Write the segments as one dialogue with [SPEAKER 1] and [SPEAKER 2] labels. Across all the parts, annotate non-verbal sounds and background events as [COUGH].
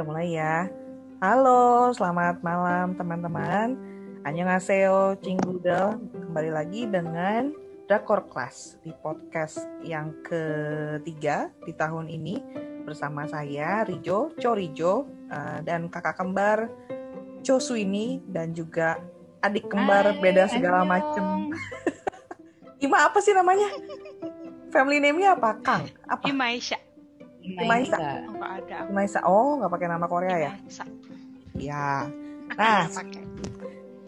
[SPEAKER 1] udah mulai ya. Halo, selamat malam teman-teman. Annyeonghaseyo, Cinggudel. Kembali lagi dengan Drakor Class di podcast yang ketiga di tahun ini bersama saya Rijo, Chorijo, uh, dan kakak kembar Cho Suini dan juga adik kembar
[SPEAKER 2] Hai,
[SPEAKER 1] beda segala macem. [LAUGHS] Ima apa sih namanya? Family name-nya apa? Kang? Apa?
[SPEAKER 3] Imaisha.
[SPEAKER 1] Imaisa.
[SPEAKER 3] Oh, nggak ada. aku
[SPEAKER 1] Maisa. Oh, nggak pakai nama Korea ya?
[SPEAKER 3] Imaisa.
[SPEAKER 1] Ya. Nah.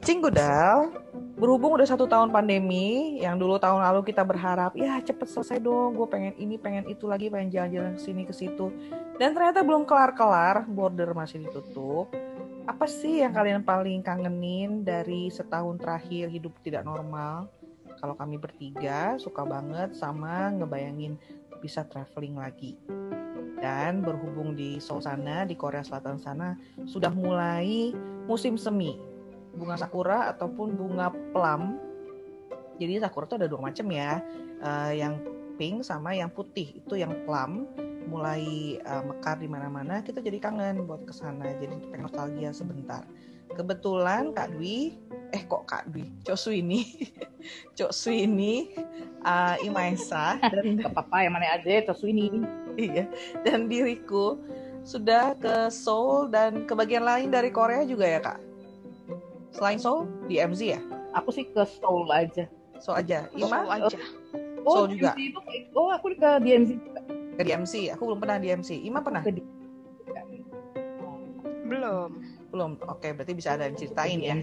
[SPEAKER 1] Cinggudal, berhubung udah satu tahun pandemi, yang dulu tahun lalu kita berharap, ya cepet selesai dong, gue pengen ini, pengen itu lagi, pengen jalan-jalan ke sini ke situ. Dan ternyata belum kelar-kelar, border masih ditutup. Apa sih yang kalian paling kangenin dari setahun terakhir hidup tidak normal? Kalau kami bertiga suka banget sama ngebayangin bisa traveling lagi. Dan berhubung di Seoul sana, di Korea Selatan sana, sudah mulai musim semi bunga sakura ataupun bunga plum. Jadi sakura itu ada dua macam ya, Eh, yang pink sama yang putih itu yang plum mulai eh, mekar di mana-mana. Kita jadi kangen buat ke sana, jadi pengen nostalgia sebentar. Kebetulan Kak Dwi, eh kok Kak Dwi, Cok ini, [LAUGHS] Cok ini, uh, Imaesa dan
[SPEAKER 2] Gak apa-apa yang mana aja terus ini.
[SPEAKER 1] Iya dan diriku sudah ke Seoul dan ke bagian lain dari Korea juga ya kak. Selain Seoul di MZ ya?
[SPEAKER 2] Aku sih ke Seoul aja.
[SPEAKER 1] Seoul aja.
[SPEAKER 3] Seoul
[SPEAKER 1] Ima
[SPEAKER 3] aja.
[SPEAKER 2] Oh,
[SPEAKER 1] Seoul juga?
[SPEAKER 2] DMZ itu oh aku ke DMZ juga.
[SPEAKER 1] ke DMC. Aku belum pernah DMC. Ima pernah?
[SPEAKER 2] Ke.
[SPEAKER 3] Belum.
[SPEAKER 1] Belum. Oke, berarti bisa ada yang ceritain ya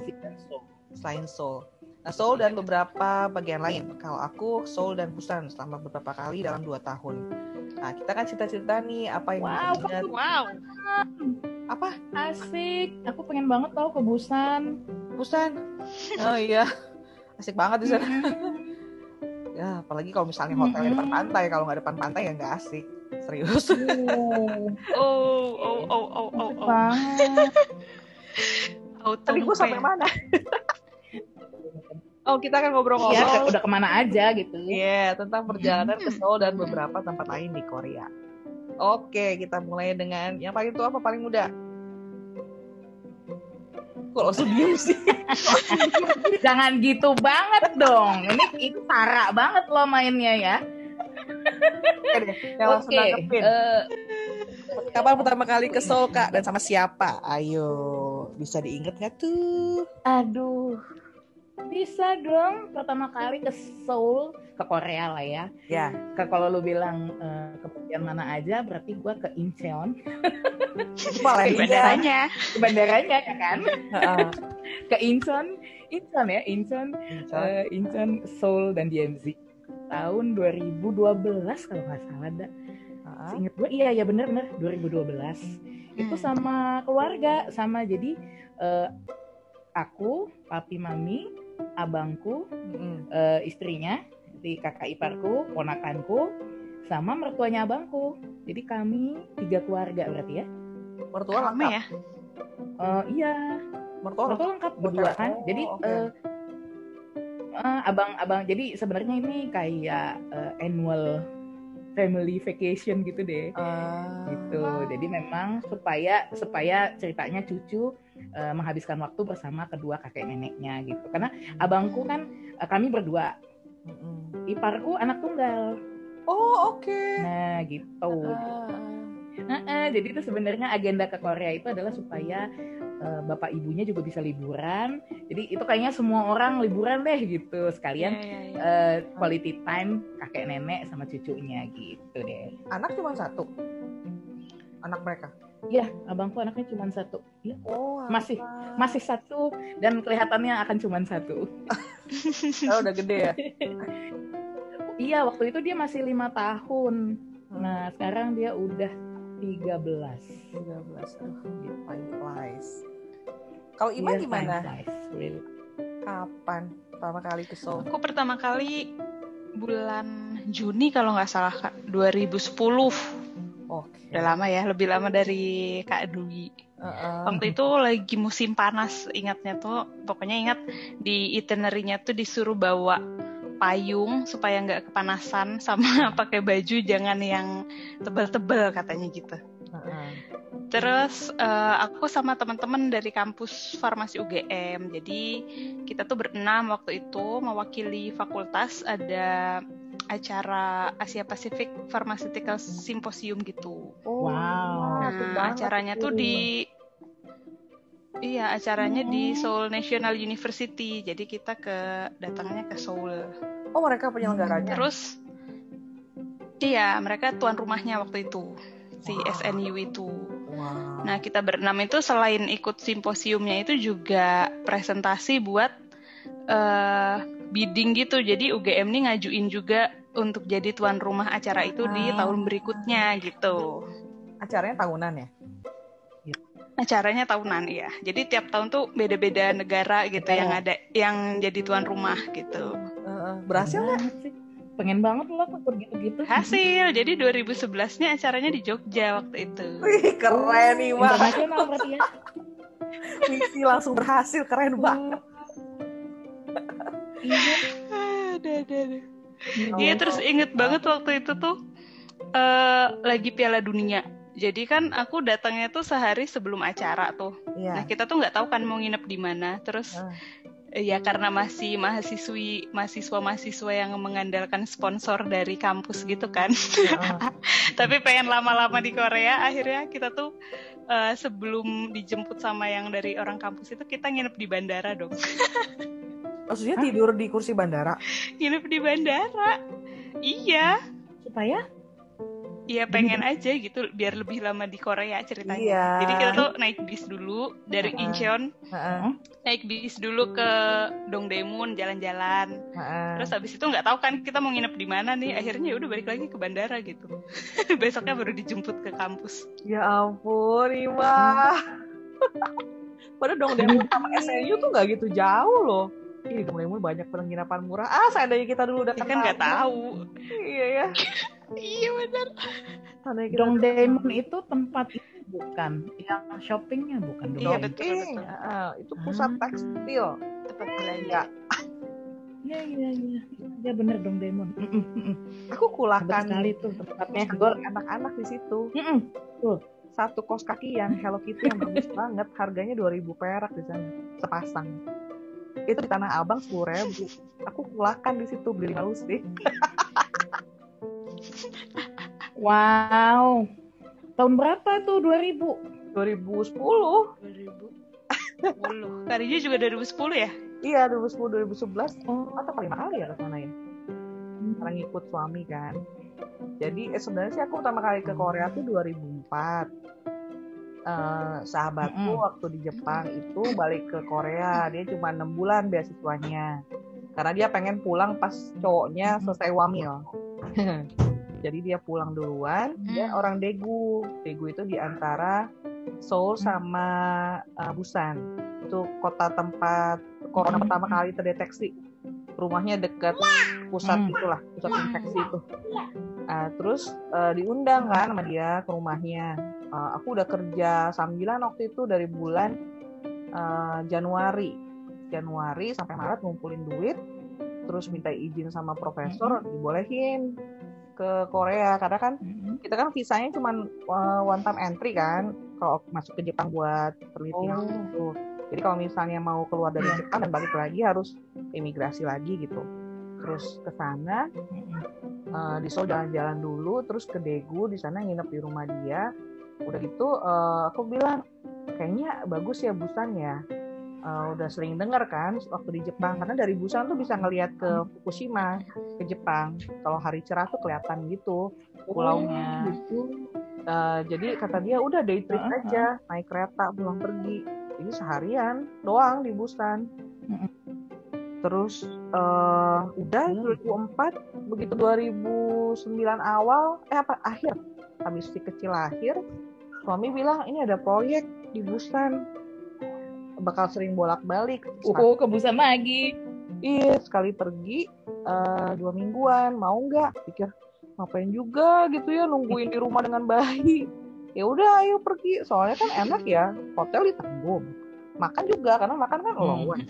[SPEAKER 2] Seoul.
[SPEAKER 1] selain Seoul. Nah, Seoul dan beberapa bagian lain. Kalau aku Seoul dan Busan selama beberapa kali dalam dua tahun. Nah, kita kan cerita-cerita nih apa yang
[SPEAKER 2] Wow,
[SPEAKER 1] diingat.
[SPEAKER 3] Wow.
[SPEAKER 1] Apa?
[SPEAKER 2] Asik. Aku pengen banget tau ke Busan.
[SPEAKER 1] Busan. Oh iya. Asik banget di sana. Ya, apalagi kalau misalnya hotelnya depan
[SPEAKER 2] Mhm.
[SPEAKER 1] pantai, kalau nggak depan pantai ya nggak asik. Serius.
[SPEAKER 2] Oh,
[SPEAKER 3] Oh, oh, oh, oh, oh, oh.
[SPEAKER 2] banget.
[SPEAKER 1] Tadi gue sampai mana? Oh, kita akan
[SPEAKER 2] Iya,
[SPEAKER 1] ngobrol-ngobrol.
[SPEAKER 2] ke- udah ke mana aja gitu.
[SPEAKER 1] Iya, tentang perjalanan ke Seoul dan beberapa tempat lain di Korea. Oke, kita mulai dengan yang paling tua apa paling muda? Kok langsung diem sih? [LAUGHS]
[SPEAKER 2] Jangan gitu banget dong. Ini itu Tara banget loh mainnya ya.
[SPEAKER 1] Oke nanggepin.
[SPEAKER 2] eh,
[SPEAKER 1] Kapan pertama kali ke Seoul, Kak? Dan sama siapa? Ayo, bisa diinget nggak tuh?
[SPEAKER 2] aduh. Bisa dong pertama kali ke Seoul, ke Korea lah ya.
[SPEAKER 1] Ya,
[SPEAKER 2] Ke kalau lu bilang eh, ke bagian mana aja berarti gua ke Incheon,
[SPEAKER 1] itu paling
[SPEAKER 3] Di bandaranya.
[SPEAKER 2] ke bandaranya ya kan? Ke Incheon, Incheon ya, Incheon, eh, Incheon, Seoul dan DMZ. Tahun 2012 kalau nggak salah dah. Ingat gue, iya ya bener bener 2012. Itu
[SPEAKER 3] Hmm.
[SPEAKER 2] sama keluarga, sama jadi eh, aku, papi, mami, abangku,
[SPEAKER 1] Mm-mm.
[SPEAKER 2] eh, istrinya, di kakak iparku, ponakanku, sama mertuanya abangku. Jadi kami tiga keluarga berarti ya.
[SPEAKER 1] Mertua
[SPEAKER 3] Rame
[SPEAKER 1] lengkap.
[SPEAKER 3] ya.
[SPEAKER 2] Eh, iya,
[SPEAKER 1] Mertua
[SPEAKER 2] mertua
[SPEAKER 1] lengkap.
[SPEAKER 2] berdua kan.
[SPEAKER 1] Oh,
[SPEAKER 2] Jadi
[SPEAKER 1] oke.
[SPEAKER 2] eh, eh, abang-abang, jadi sebenarnya ini kayak eh, annual family vacation gitu deh.
[SPEAKER 1] Ah.
[SPEAKER 2] gitu. Jadi memang supaya supaya ceritanya cucu eh, menghabiskan waktu bersama kedua kakek neneknya gitu. Karena abangku kan eh, kami berdua, iparku anak tunggal.
[SPEAKER 1] Oh, oke.
[SPEAKER 2] Nah, gitu.
[SPEAKER 1] Ah.
[SPEAKER 2] Heeh, jadi itu sebenarnya agenda ke Korea itu adalah supaya eh, bapak ibunya juga bisa liburan. Jadi itu kayaknya semua orang liburan deh gitu. Sekalian
[SPEAKER 3] Iya, iya, iya.
[SPEAKER 2] eh, quality time kakek nenek sama cucunya gitu deh.
[SPEAKER 1] Anak cuma satu. Anak mereka.
[SPEAKER 2] Ya, abangku anaknya cuma satu. Ya,
[SPEAKER 1] Oh,
[SPEAKER 2] Masih-
[SPEAKER 1] alah.
[SPEAKER 2] masih satu dan kelihatannya akan cuma satu.
[SPEAKER 1] Oh, udah gede ya. [LAUGHS]
[SPEAKER 2] Iya, waktu itu dia masih lima tahun.
[SPEAKER 1] Hmm.
[SPEAKER 2] Nah, sekarang dia udah 13.
[SPEAKER 1] 13. Aduh, time flies. Kalau Ima
[SPEAKER 2] Iya,
[SPEAKER 1] gimana?
[SPEAKER 2] flies, really.
[SPEAKER 1] Kapan pertama kali ke Seoul?
[SPEAKER 3] Aku pertama kali bulan Juni kalau nggak salah kak 2010
[SPEAKER 1] Oke.
[SPEAKER 3] udah lama ya lebih lama dari Kak Dwi
[SPEAKER 1] Heeh.
[SPEAKER 3] waktu itu lagi musim panas ingatnya tuh pokoknya ingat di itinerary-nya tuh disuruh bawa payung supaya nggak kepanasan [LAUGHS] sama pakai baju jangan yang tebel-tebel katanya gitu
[SPEAKER 1] Heeh.
[SPEAKER 3] Terus uh, aku sama teman-teman dari kampus farmasi UGM. Jadi kita tuh berenam waktu itu mewakili fakultas ada acara Asia Pacific Pharmaceutical Symposium gitu.
[SPEAKER 1] Oh,
[SPEAKER 2] Wow.
[SPEAKER 3] Nah, acaranya tuh di Iya, acaranya di Seoul National University. Jadi kita ke datangnya ke Seoul.
[SPEAKER 1] Oh, mereka penyelenggaranya.
[SPEAKER 3] Terus iya, mereka tuan rumahnya waktu itu si
[SPEAKER 1] Wow.
[SPEAKER 3] SNU itu.
[SPEAKER 1] Wow.
[SPEAKER 3] Nah, kita berenam itu selain ikut simposiumnya itu juga presentasi buat eh, bidding gitu. Jadi UGM nih ngajuin juga untuk jadi tuan rumah acara itu di
[SPEAKER 1] Ah.
[SPEAKER 3] tahun berikutnya gitu.
[SPEAKER 1] Acaranya tahunan ya?
[SPEAKER 3] Acaranya tahunan ya. Jadi tiap tahun tuh beda-beda negara gitu yang ada yang jadi tuan rumah gitu.
[SPEAKER 1] Heeh. berhasil nggak?
[SPEAKER 2] Sih. Pengen banget loh ikut gitu-gitu.
[SPEAKER 3] Hasil. Jadi 2011-nya acaranya di Jogja waktu itu.
[SPEAKER 1] Wih, keren nih, Wak.
[SPEAKER 2] Internasional berarti ya. [LAUGHS]
[SPEAKER 1] Misi langsung berhasil, keren banget.
[SPEAKER 2] Iya.
[SPEAKER 3] Ada ada ada. Iya terus inget banget waktu itu tuh eh lagi Piala Dunia. Jadi kan aku datangnya tuh sehari sebelum acara tuh. Nah
[SPEAKER 1] Iya.
[SPEAKER 3] kita tuh nggak tahu kan mau nginep di mana. Terus eh, ya karena masih mahasiswi mahasiswa-mahasiswa yang mengandalkan sponsor dari kampus gitu kan.
[SPEAKER 1] Heeh. [LAUGHS]
[SPEAKER 3] Tapi pengen lama-lama di Korea. Akhirnya kita tuh eh, sebelum dijemput sama yang dari orang kampus itu kita nginep di bandara dong. [LAUGHS]
[SPEAKER 1] Maksudnya tidur di kursi bandara?
[SPEAKER 3] nginep di bandara. Iya.
[SPEAKER 2] Supaya
[SPEAKER 3] Iya pengen aja gitu biar lebih lama di Korea ceritanya.
[SPEAKER 1] Iya.
[SPEAKER 3] Jadi kita tuh naik bis dulu dari
[SPEAKER 1] Heeh.
[SPEAKER 3] Incheon,
[SPEAKER 1] Heeh.
[SPEAKER 3] naik bis dulu ke Dongdaemun jalan-jalan.
[SPEAKER 1] Heeh.
[SPEAKER 3] Terus habis itu nggak tahu kan kita mau nginep di mana nih. Akhirnya ya udah balik lagi ke bandara gitu. [LAUGHS] Besoknya baru dijemput ke kampus.
[SPEAKER 1] Ya ampun, Ima. [LAUGHS] Padahal dong demo sama SNU tuh nggak gitu jauh loh. Ih, dong demo banyak penginapan murah. Ah, seandainya kita dulu udah
[SPEAKER 3] Ya kan nggak tahu.
[SPEAKER 1] Iya ya.
[SPEAKER 3] Iya benar.
[SPEAKER 1] Seandainya kita
[SPEAKER 2] Dongdaemun itu tempat itu bukan yang shoppingnya bukan
[SPEAKER 3] Iya, betul.
[SPEAKER 1] Shopping. Heeh, itu pusat
[SPEAKER 2] Ah.
[SPEAKER 1] tekstil.
[SPEAKER 3] Tempat
[SPEAKER 1] Iya.
[SPEAKER 3] belanja.
[SPEAKER 2] Iya iya iya. Ya bener Dongdaemun. Mm-mm, mm-mm.
[SPEAKER 1] Aku
[SPEAKER 2] Hebat
[SPEAKER 1] kulahkan
[SPEAKER 2] sekali tuh tempatnya.
[SPEAKER 1] gue anak-anak di situ.
[SPEAKER 2] Mm-mm.
[SPEAKER 1] Satu kos kaki yang Hello Kitty yang bagus banget, harganya 2000 perak di sana sepasang. Itu di Tanah Abang 10.000. Aku kulahkan di situ beli lima lustik. [LAUGHS]
[SPEAKER 2] Wow. Tahun berapa tuh 2000?
[SPEAKER 1] 2010.
[SPEAKER 3] 2010. Karinya juga 2010 ya?
[SPEAKER 1] Iya, 2010 2011
[SPEAKER 2] Oh.
[SPEAKER 1] atau kali lima kali ya ke sana ya. Karena ngikut suami kan. Jadi eh, sebenarnya sih aku pertama kali ke Korea tuh 2004. Eh, sahabatku
[SPEAKER 2] Mm-mm.
[SPEAKER 1] waktu di Jepang itu balik ke Korea, dia cuma enam bulan beasiswanya. Karena dia pengen pulang pas cowoknya selesai wamil. [LAUGHS] Jadi dia pulang duluan. Dia orang Daegu. Daegu itu di antara Seoul sama uh, Busan. Itu kota tempat corona pertama kali terdeteksi. Rumahnya dekat pusat
[SPEAKER 2] Hmm.
[SPEAKER 1] itulah, pusat infeksi itu. Uh, terus uh, diundang kan sama dia ke rumahnya. Uh, aku udah kerja sambilan waktu itu dari bulan uh, Januari. Januari sampai Maret ngumpulin duit, terus minta izin sama profesor, dibolehin ke Korea karena kan
[SPEAKER 2] Mm-mm.
[SPEAKER 1] kita kan visanya cuma one time entry kan kalau masuk ke Jepang buat penelitian
[SPEAKER 2] Oh.
[SPEAKER 1] gitu. Jadi kalau misalnya mau keluar dari
[SPEAKER 2] Iya.
[SPEAKER 1] Jepang dan balik lagi harus imigrasi lagi gitu. Terus ke sana eh, di Seoul jalan-jalan dulu, terus ke Daegu di sana nginep di rumah dia. Udah gitu eh, aku bilang kayaknya bagus ya Busan ya. Eh, udah sering dengar kan waktu di Jepang karena dari Busan tuh bisa ngelihat ke Fukushima ke Jepang. Kalau hari cerah tuh kelihatan gitu pulaunya.
[SPEAKER 2] Oh, gitu.
[SPEAKER 1] Eh, jadi kata dia udah day trip aja naik kereta pulang pergi. Jadi seharian doang di Busan. Terus eh, udah
[SPEAKER 2] Hmm.
[SPEAKER 1] 2004 begitu 2009 awal eh apa akhir habis si kecil lahir suami bilang ini ada proyek di Busan bakal sering bolak-balik
[SPEAKER 2] Oh, ke Busan lagi.
[SPEAKER 1] Iya, sekali pergi eh, dua mingguan, mau nggak? Pikir ngapain juga gitu ya nungguin di rumah dengan bayi. Ya udah, ayo pergi. Soalnya kan enak ya, hotel ditanggung, makan juga karena makan kan
[SPEAKER 2] Hmm.
[SPEAKER 1] allowance.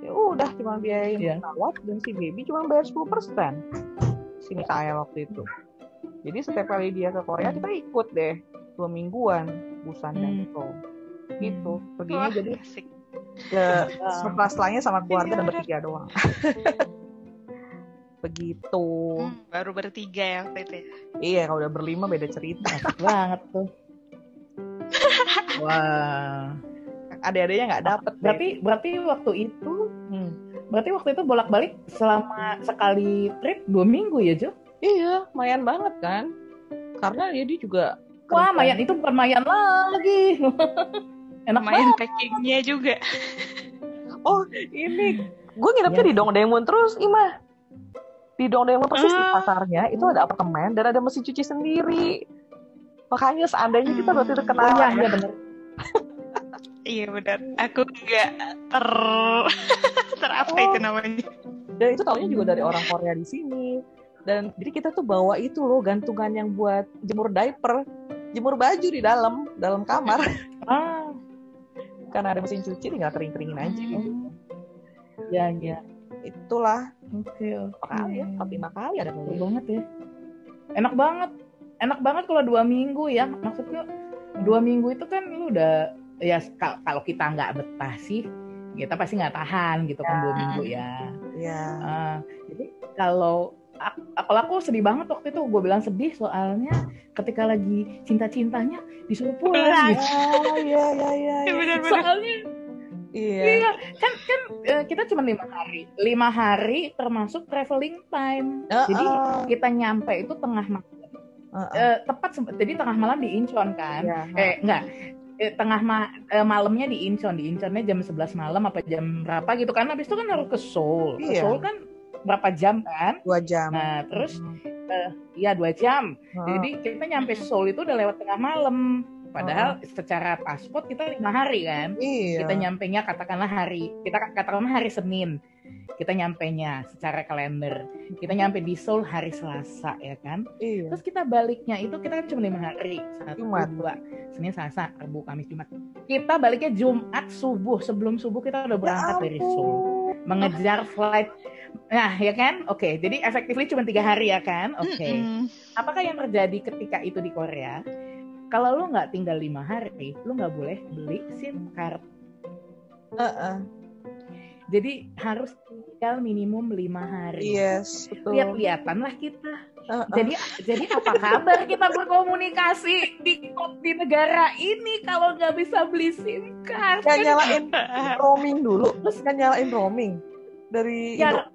[SPEAKER 1] Ya udah, cuma biayain
[SPEAKER 2] Iya.
[SPEAKER 1] pesawat dan si baby cuma bayar 10% si saya waktu itu. Jadi setiap kali dia ke Korea kita ikut deh. Dua mingguan Busan dan
[SPEAKER 2] Hmm.
[SPEAKER 1] Seoul gitu perginya
[SPEAKER 3] Wah,
[SPEAKER 1] jadi
[SPEAKER 3] asik.
[SPEAKER 1] ke setelah setelahnya sama keluarga dan bertiga doang [LAUGHS] begitu
[SPEAKER 3] Hmm, baru bertiga ya itu ya.
[SPEAKER 1] iya kalau udah berlima beda cerita [LAUGHS]
[SPEAKER 2] banget tuh. Wah.
[SPEAKER 1] adik-adiknya nggak dapet deh.
[SPEAKER 2] Berarti berarti waktu itu
[SPEAKER 1] Hmm.
[SPEAKER 2] berarti waktu itu bolak-balik selama sekali trip dua minggu ya Jo?
[SPEAKER 1] iya lumayan banget kan karena ya dia juga
[SPEAKER 2] Wah, mayan itu bukan mayan lagi. [LAUGHS] Enak
[SPEAKER 3] Main
[SPEAKER 2] banget.
[SPEAKER 3] packingnya juga. [LAUGHS]
[SPEAKER 1] oh ini gue nginepnya
[SPEAKER 2] Iya.
[SPEAKER 1] di Dongdaemun terus Ima di Dongdaemun persis di
[SPEAKER 3] Ah.
[SPEAKER 1] pasarnya itu ada apartemen dan ada mesin cuci sendiri makanya seandainya kita
[SPEAKER 3] Hmm.
[SPEAKER 1] berarti
[SPEAKER 2] Oh
[SPEAKER 1] terkenal
[SPEAKER 2] iya,
[SPEAKER 1] ya.
[SPEAKER 2] iya bener. [LAUGHS]
[SPEAKER 3] Iya benar. Aku nggak ter ter apa
[SPEAKER 1] Oh.
[SPEAKER 3] itu namanya?
[SPEAKER 1] dan itu tahunya juga dari orang Korea di sini dan jadi kita tuh bawa itu loh gantungan yang buat jemur diaper jemur baju di dalam dalam kamar [LAUGHS]
[SPEAKER 2] Ah,
[SPEAKER 1] karena ada mesin cuci tinggal kering keringin aja
[SPEAKER 3] Hmm.
[SPEAKER 2] ya ya.
[SPEAKER 1] itulah
[SPEAKER 2] Oke,
[SPEAKER 1] berapa kali ya empat lima kali ada kali
[SPEAKER 2] banget ya. Enak banget. Enak banget kalau dua minggu ya. Maksudnya dua minggu itu kan lu udah ya kal- kalau kita nggak betah sih kita pasti nggak tahan gitu kan dua minggu ya.
[SPEAKER 1] ya
[SPEAKER 2] Ah, jadi kalau kalau aku sedih banget waktu itu gue bilang sedih soalnya ketika lagi cinta-cintanya disuruh pulang
[SPEAKER 3] Pulang.
[SPEAKER 2] gitu. [LAUGHS]
[SPEAKER 1] ah iya iya iya
[SPEAKER 3] Iya
[SPEAKER 1] iya.
[SPEAKER 2] Soalnya
[SPEAKER 1] iya
[SPEAKER 2] iya kan kan eh, kita cuma lima hari, lima hari termasuk traveling time. Jadi
[SPEAKER 1] Heeh.
[SPEAKER 2] kita nyampe itu tengah malam,
[SPEAKER 1] Heeh.
[SPEAKER 2] eh, tepat se- jadi tengah malam di Incheon kan?
[SPEAKER 1] Iya,
[SPEAKER 2] Eh enggak, eh, tengah ma eh, malamnya di Incheon, di Incheonnya jam 11 malam apa jam berapa gitu kan? Habis itu kan harus ke Seoul, ke
[SPEAKER 1] Iya.
[SPEAKER 2] Seoul kan berapa jam kan?
[SPEAKER 1] dua jam
[SPEAKER 2] Nah terus
[SPEAKER 1] Hmm.
[SPEAKER 2] Iya dua jam.
[SPEAKER 1] Heeh.
[SPEAKER 2] Jadi kita nyampe Seoul itu udah lewat tengah malam. Padahal secara paspor kita lima hari kan.
[SPEAKER 1] iya
[SPEAKER 2] Kita nyampenya katakanlah hari kita katakanlah hari Senin. Kita nyampenya secara kalender. Kita nyampe di Seoul hari Selasa ya kan.
[SPEAKER 1] iya
[SPEAKER 2] Terus kita baliknya itu kita kan cuma lima hari. Satu,
[SPEAKER 1] Jumat.
[SPEAKER 2] dua, Senin, Selasa, Rabu, Kamis, Jumat. Kita baliknya Jumat subuh. Sebelum subuh kita udah berangkat dari Seoul. Mengejar flight. Nah ya kan. Oke. Jadi effectively cuma tiga hari ya kan. Oke
[SPEAKER 3] Mm-mm.
[SPEAKER 2] apakah yang terjadi ketika itu di Korea? Kalau lu nggak tinggal lima hari, lu nggak boleh beli SIM card.
[SPEAKER 1] Heeh.
[SPEAKER 2] Jadi harus tinggal minimum lima hari.
[SPEAKER 1] yes betul
[SPEAKER 2] Lihat-lihatan lah kita.
[SPEAKER 1] Heeh.
[SPEAKER 2] Jadi jadi apa kabar kita berkomunikasi di di negara ini kalau nggak bisa beli SIM card? Kan-
[SPEAKER 1] nyalain [LAUGHS] roaming dulu terus kan nyalain roaming dari Indo.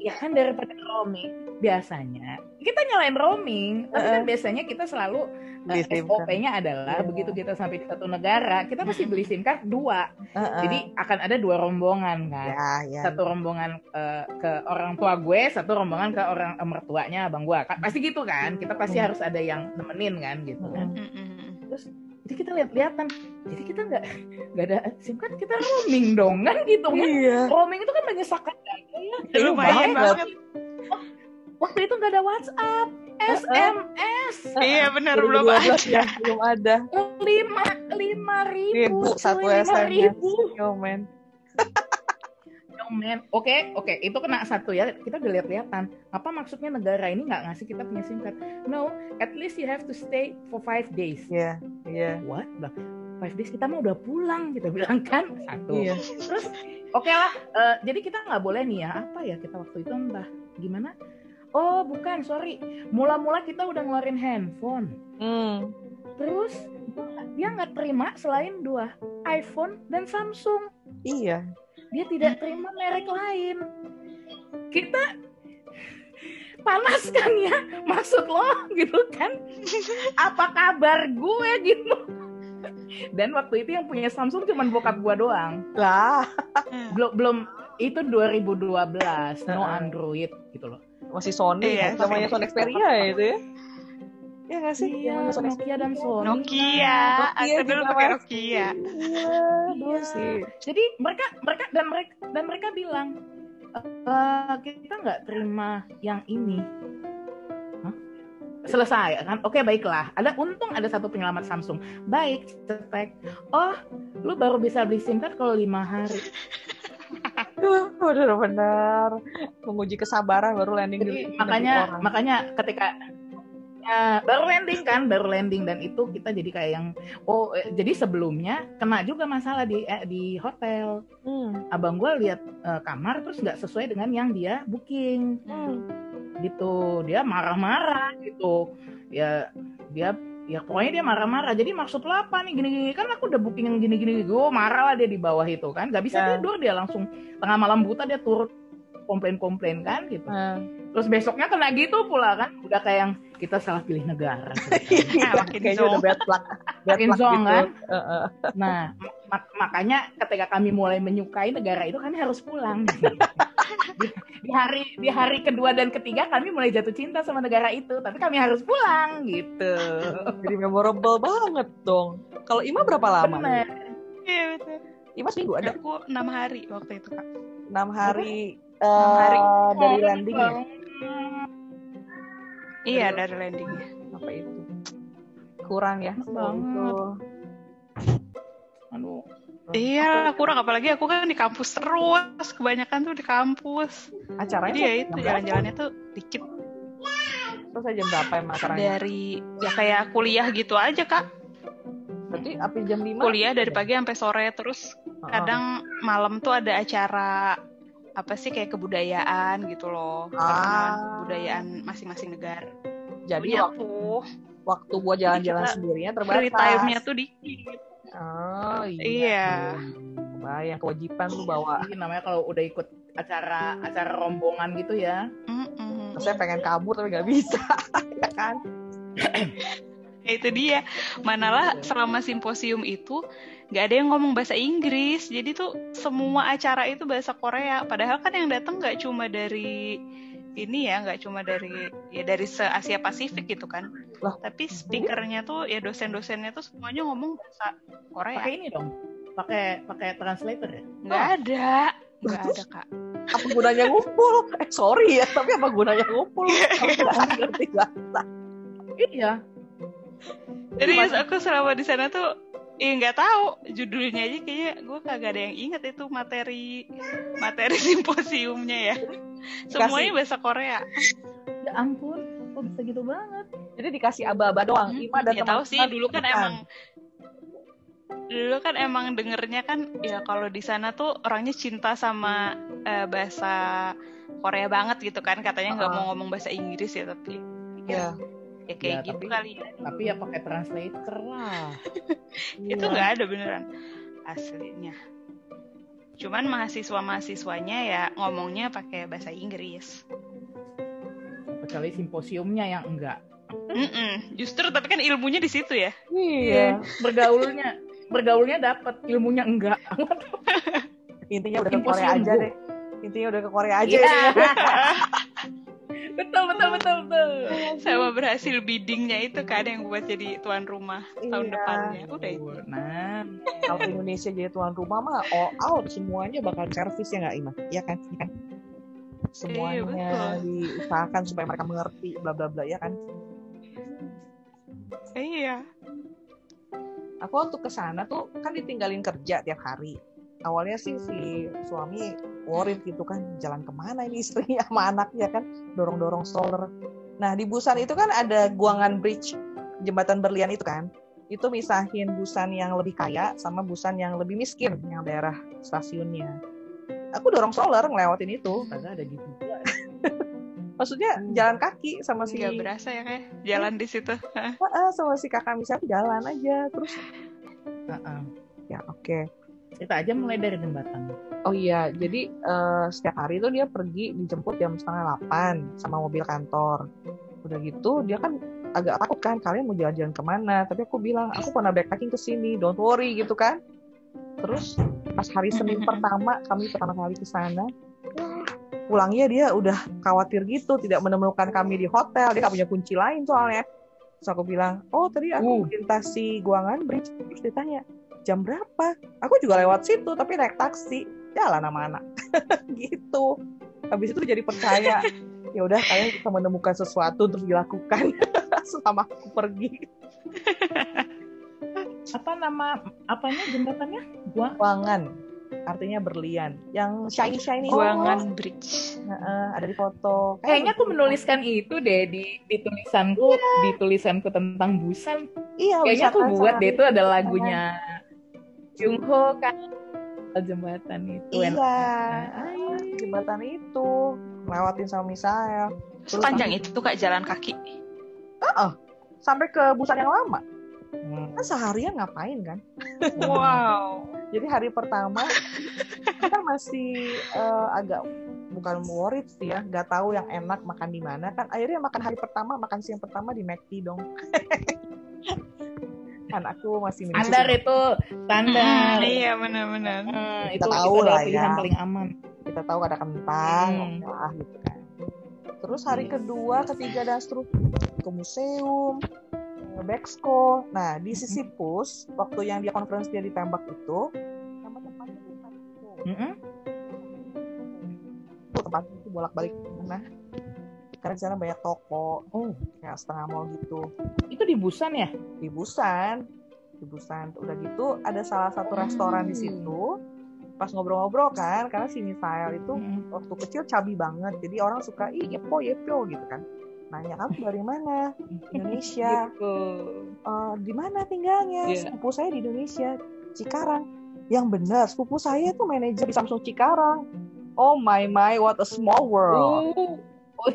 [SPEAKER 2] Ya, kan daripada roaming biasanya kita nyalain roaming, tapi kan biasanya kita selalu
[SPEAKER 1] Beli
[SPEAKER 2] eh. SOP-nya adalah
[SPEAKER 1] Iya.
[SPEAKER 2] begitu kita sampai di satu negara, kita pasti beli SIM card dua.
[SPEAKER 1] Heeh.
[SPEAKER 2] Jadi akan ada dua rombongan kan.
[SPEAKER 1] ya ya
[SPEAKER 2] Satu rombongan eh, ke orang tua gue, satu rombongan ke orang eh, mertuanya abang gue. Pasti gitu kan. Kita pasti harus ada yang nemenin kan gitu kan.
[SPEAKER 3] Mm-mm.
[SPEAKER 2] Jadi kita lihat-lihatan. Jadi kita nggak [LAUGHS] nggak ada SIM card, kita roaming dong kan gitu kan.
[SPEAKER 1] iya
[SPEAKER 2] Roaming itu kan menyesakan data ya.
[SPEAKER 3] Lumayan
[SPEAKER 1] banget.
[SPEAKER 2] Waktu itu nggak ada WhatsApp, SMS,
[SPEAKER 3] Iya benar belum ada.
[SPEAKER 1] 2012 ya belum ada
[SPEAKER 2] lima lima ribu,
[SPEAKER 1] Ribu, satu SMS.
[SPEAKER 2] ribu.
[SPEAKER 1] yo man
[SPEAKER 2] Man. Oke, oke, itu kena satu ya. Kita udah lihat-lihatan. Apa maksudnya negara ini nggak ngasih kita punya SIM card? No, at least you have to stay for five days.
[SPEAKER 1] iya iya
[SPEAKER 2] What? Lah, five days kita mah udah pulang kita bilang kan satu.
[SPEAKER 1] iya
[SPEAKER 2] Terus oke lah. eh, jadi kita nggak boleh nih ya. Apa ya kita waktu itu entah gimana? Oh bukan, sorry. Mula-mula kita udah ngeluarin handphone.
[SPEAKER 1] hmm.
[SPEAKER 2] Terus dia nggak terima selain dua iPhone dan Samsung.
[SPEAKER 1] iya
[SPEAKER 2] dia tidak terima merek lain. Kita panas kan ya, maksud lo gitu kan? Apa kabar gue gitu? Dan waktu itu yang punya Samsung cuma bokap gue doang.
[SPEAKER 1] lah
[SPEAKER 2] Belum belum itu 2012, no. Android gitu loh.
[SPEAKER 1] masih Sony kan? namanya Sony Xperia ya itu ya Iya nggak sih
[SPEAKER 2] Iya,
[SPEAKER 1] Namanya Sony
[SPEAKER 2] Nokia dan Sony.
[SPEAKER 3] Nokia.
[SPEAKER 1] Nokia
[SPEAKER 3] Aku dulu pakai. Nokia.
[SPEAKER 1] Iya, dulu
[SPEAKER 2] Iya.
[SPEAKER 1] sih.
[SPEAKER 2] Jadi mereka mereka dan mereka dan mereka bilang "Eh, kita nggak terima yang ini. Hah? Selesai kan? Oke baiklah. Ada untung ada satu penyelamat Samsung. Baik, cetek. Oh, lu baru bisa beli SIM card kalau lima hari. [LAUGHS]
[SPEAKER 1] Duh, benar-benar menguji kesabaran baru landing
[SPEAKER 2] Jadi
[SPEAKER 1] di
[SPEAKER 2] makanya
[SPEAKER 1] orang.
[SPEAKER 2] makanya ketika Ya, baru landing kan, baru landing dan itu kita jadi kayak yang oh eh, jadi sebelumnya kena juga masalah di eh, di hotel.
[SPEAKER 1] Hmm.
[SPEAKER 2] Abang gue lihat eh, kamar terus nggak sesuai dengan yang dia booking.
[SPEAKER 1] Hmm.
[SPEAKER 2] Gitu. Dia marah-marah gitu. Ya dia ya pokoknya dia marah-marah. Jadi maksud lo apa nih gini-gini kan aku udah booking yang gini-gini. Gue marah lah dia di bawah itu kan. Gak bisa
[SPEAKER 1] Ya.
[SPEAKER 2] tidur dia langsung tengah malam buta dia turut komplain-komplain kan gitu.
[SPEAKER 1] Nah,
[SPEAKER 2] Terus besoknya kena gitu pula kan. Udah kayak yang kita salah pilih negara. [LAUGHS]
[SPEAKER 1] iya,
[SPEAKER 3] makin
[SPEAKER 1] kayaknya udah bad luck. [LAUGHS] Bad
[SPEAKER 2] Makin
[SPEAKER 1] luck
[SPEAKER 2] zonk,
[SPEAKER 1] gitu.
[SPEAKER 2] kan?
[SPEAKER 1] Heeh.
[SPEAKER 2] Nah, mak- makanya ketika kami mulai menyukai negara itu kami harus pulang. [LAUGHS] di, di hari di hari kedua dan ketiga kami mulai jatuh cinta sama negara itu, tapi kami harus pulang gitu.
[SPEAKER 1] Jadi memorable banget dong. Kalau Ima berapa lama?
[SPEAKER 2] Bener.
[SPEAKER 3] Iya betul.
[SPEAKER 1] Ima seminggu ada
[SPEAKER 3] Aku enam hari waktu itu kak.
[SPEAKER 1] enam hari,
[SPEAKER 3] hari.
[SPEAKER 1] eh, dari landing ya?
[SPEAKER 3] Iya dari landingnya.
[SPEAKER 1] Apa itu? Kurang ya?
[SPEAKER 2] Banget. Aduh.
[SPEAKER 3] Iya kurang apalagi aku kan di kampus terus kebanyakan tuh di kampus.
[SPEAKER 1] Acaranya
[SPEAKER 3] Jadi ya itu jalan-jalannya tuh dikit
[SPEAKER 1] Terus jam berapa emang acaranya?
[SPEAKER 3] dari ya kayak kuliah gitu aja kak.
[SPEAKER 1] Berarti api jam 5?
[SPEAKER 3] Kuliah dari pagi sampai sore terus kadang malam tuh ada acara apa sih kayak kebudayaan gitu loh
[SPEAKER 1] Ah.
[SPEAKER 3] kebudayaan masing-masing negara.
[SPEAKER 1] Jadi
[SPEAKER 3] Punya
[SPEAKER 1] waktu,
[SPEAKER 3] tuh
[SPEAKER 1] waktu buat jalan-jalan sendirinya terbatas.
[SPEAKER 3] free time-nya tuh dikit.
[SPEAKER 1] Oh iya.
[SPEAKER 3] Iya.
[SPEAKER 1] Bayang kewajiban lu bawa.
[SPEAKER 2] Ini namanya kalau udah ikut acara acara rombongan gitu ya.
[SPEAKER 3] Mm-mm.
[SPEAKER 1] Saya pengen kabur tapi nggak bisa. [LAUGHS] ya kan?
[SPEAKER 3] Ya, itu dia. Manalah selama simposium itu nggak ada yang ngomong bahasa Inggris. Jadi tuh semua acara itu bahasa Korea. Padahal kan yang datang nggak cuma dari ini ya, nggak cuma dari ya dari se Asia Pasifik gitu kan.
[SPEAKER 1] Lah.
[SPEAKER 3] Tapi speakernya tuh ya dosen-dosennya tuh semuanya ngomong bahasa Korea.
[SPEAKER 2] Pakai ini dong. Pakai pakai translator ya.
[SPEAKER 3] Nggak ada, nggak ada kak.
[SPEAKER 1] Apa gunanya ngumpul? Eh sorry ya, tapi apa gunanya ngumpul? [LAUGHS] Kalau nggak ngerti bahasa.
[SPEAKER 2] Iya.
[SPEAKER 3] Jadi aku selama di sana tuh ya nggak tahu judulnya aja kayaknya gue kagak ada yang inget itu materi materi [LAUGHS] simposiumnya ya semuanya bahasa Korea
[SPEAKER 2] Ya ampun, kok bisa gitu banget?
[SPEAKER 1] Jadi dikasih aba-aba doang.
[SPEAKER 3] Hmm,
[SPEAKER 1] Ima dan
[SPEAKER 3] ya tahu sih dulu kan
[SPEAKER 1] bukan.
[SPEAKER 3] emang dulu kan emang dengernya kan ya kalau di sana tuh orangnya cinta sama eh, bahasa Korea banget gitu kan katanya nggak
[SPEAKER 1] Uh-uh.
[SPEAKER 3] mau ngomong bahasa Inggris ya tapi
[SPEAKER 1] Iya.
[SPEAKER 3] Ya kayak
[SPEAKER 2] Ya,
[SPEAKER 3] gitu
[SPEAKER 2] tapi-
[SPEAKER 3] kali ya.
[SPEAKER 2] Tapi ya pakai translator lah. [LAUGHS]
[SPEAKER 3] itu nggak ada beneran aslinya cuman mahasiswa mahasiswanya ya ngomongnya pakai bahasa Inggris
[SPEAKER 2] Kecuali simposiumnya yang enggak.
[SPEAKER 3] Mm-mm. justru tapi kan ilmunya di situ ya
[SPEAKER 1] Iya.
[SPEAKER 2] Bergaulnya bergaulnya dapat, ilmunya enggak. [LAUGHS]
[SPEAKER 1] Intinya udah ke Korea aja
[SPEAKER 2] Bu.
[SPEAKER 1] deh. Intinya udah ke Korea aja.
[SPEAKER 2] Iya.
[SPEAKER 1] ya. [LAUGHS]
[SPEAKER 2] betul betul betul betul.
[SPEAKER 3] sama berhasil biddingnya itu kan yang buat jadi tuan rumah tahun
[SPEAKER 1] Iya.
[SPEAKER 3] depannya udah itu
[SPEAKER 2] Nah,
[SPEAKER 1] Kalau Indonesia jadi tuan rumah mah all out semuanya bakal servis ya nggak Ima? Iya kan? Iya kan? Semuanya
[SPEAKER 3] betul.
[SPEAKER 1] diusahakan supaya mereka mengerti bla bla bla ya kan?
[SPEAKER 3] iya
[SPEAKER 1] Aku waktu ke sana tuh kan ditinggalin kerja tiap hari. Awalnya sih si suami worried gitu kan, jalan ke mana ini istri [LAUGHS] sama anaknya kan, dorong-dorong stroller. Nah di Busan itu kan ada Guangan Bridge, jembatan berlian itu kan. Itu misahin Busan yang lebih kaya sama Busan yang lebih miskin, yang daerah stasiunnya. Aku dorong stroller ngelewatin itu.
[SPEAKER 2] kagak ada gitu. [LAUGHS]
[SPEAKER 1] Maksudnya jalan kaki sama si
[SPEAKER 3] nggak berasa ya kayak jalan di situ
[SPEAKER 1] Heeh, sama si kakak misalnya jalan aja terus
[SPEAKER 2] Heeh.
[SPEAKER 1] ya oke
[SPEAKER 2] Kita aja mulai dari jembatan.
[SPEAKER 1] Oh iya, jadi eh, setiap hari itu dia pergi dijemput jam setengah delapan sama mobil kantor. Udah gitu dia kan agak takut kan kalian mau jalan-jalan ke mana. Tapi aku bilang aku pernah backpacking ke sini, don't worry gitu kan. Terus pas hari Senin [LAUGHS] pertama kami pertama kali ke sana, pulangnya dia udah khawatir gitu, tidak menemukan kami di hotel. Dia nggak punya kunci lain soalnya. Terus aku bilang, oh tadi aku
[SPEAKER 2] Uh.
[SPEAKER 1] melintasi Guangan Bridge. Terus ditanya, jam berapa? Aku juga lewat situ, tapi naik taksi. Jalan sama anak. [LAUGHS] gitu. Habis itu jadi percaya. Ya udah, kalian bisa menemukan sesuatu untuk dilakukan [LAUGHS] selama aku pergi. [LAUGHS]
[SPEAKER 2] Apa nama apanya jembatannya? Gua
[SPEAKER 1] Guangan. artinya berlian. Yang shiny shiny
[SPEAKER 3] Guangan Bridge.
[SPEAKER 1] Heeh, ada di foto.
[SPEAKER 2] Kayaknya aku menuliskan itu deh di, di tulisanku, di tulisanku tentang Busan.
[SPEAKER 1] iya,
[SPEAKER 2] Kayaknya aku buat deh itu ada lagunya Jungho kan jembatan itu.
[SPEAKER 1] Iya,
[SPEAKER 2] Enak.
[SPEAKER 1] jembatan itu lewatin sama Misael.
[SPEAKER 3] Sepanjang itu kak jalan kaki.
[SPEAKER 1] sampai ke Busan yang lama.
[SPEAKER 2] Hmm.
[SPEAKER 1] Kan seharian ngapain kan? [LAUGHS]
[SPEAKER 3] Wow.
[SPEAKER 1] Jadi hari pertama kita masih eh, agak bukan worried sih ya, nggak tahu yang enak makan di mana kan. Akhirnya makan hari pertama, makan siang pertama di McD dong. [LAUGHS] Anakku masih minum
[SPEAKER 2] Standar
[SPEAKER 1] susu.
[SPEAKER 2] itu standar.
[SPEAKER 3] Hmm, iya benar-benar.
[SPEAKER 2] Hmm,
[SPEAKER 1] Kita
[SPEAKER 2] itu
[SPEAKER 1] tahu
[SPEAKER 2] itu
[SPEAKER 1] lah
[SPEAKER 2] pilihan
[SPEAKER 1] ya.
[SPEAKER 2] paling aman.
[SPEAKER 1] Kita tahu ada kentang,
[SPEAKER 2] Hmm.
[SPEAKER 1] oke lah gitu kan. Terus hari kedua, ketiga dan seterusnya ke museum, ke Bexco. Nah di sisi pus, waktu yang dia conference dia ditembak itu, nama tempatnya di Bexco.
[SPEAKER 2] Mm-mm.
[SPEAKER 1] tempat itu bolak-balik mana karena di sana banyak toko
[SPEAKER 2] Oh,
[SPEAKER 1] kayak setengah mall gitu.
[SPEAKER 2] Itu di Busan ya?
[SPEAKER 1] di Busan. Di Busan. Udah gitu ada salah satu restoran di situ. Pas ngobrol-ngobrol kan karena si Misael itu
[SPEAKER 2] Mm-mm.
[SPEAKER 1] waktu kecil cabi banget. Jadi orang suka ih yepo yepo gitu kan. Nanya kamu dari mana? Indonesia. [LAUGHS]
[SPEAKER 2] Gitu.
[SPEAKER 1] "Eh, di mana tinggalnya?
[SPEAKER 2] Iya.
[SPEAKER 1] sepupu saya di Indonesia Cikarang. Yang benar sepupu saya tuh manajer di Samsung Cikarang. Oh my my what a small world.
[SPEAKER 2] Oh,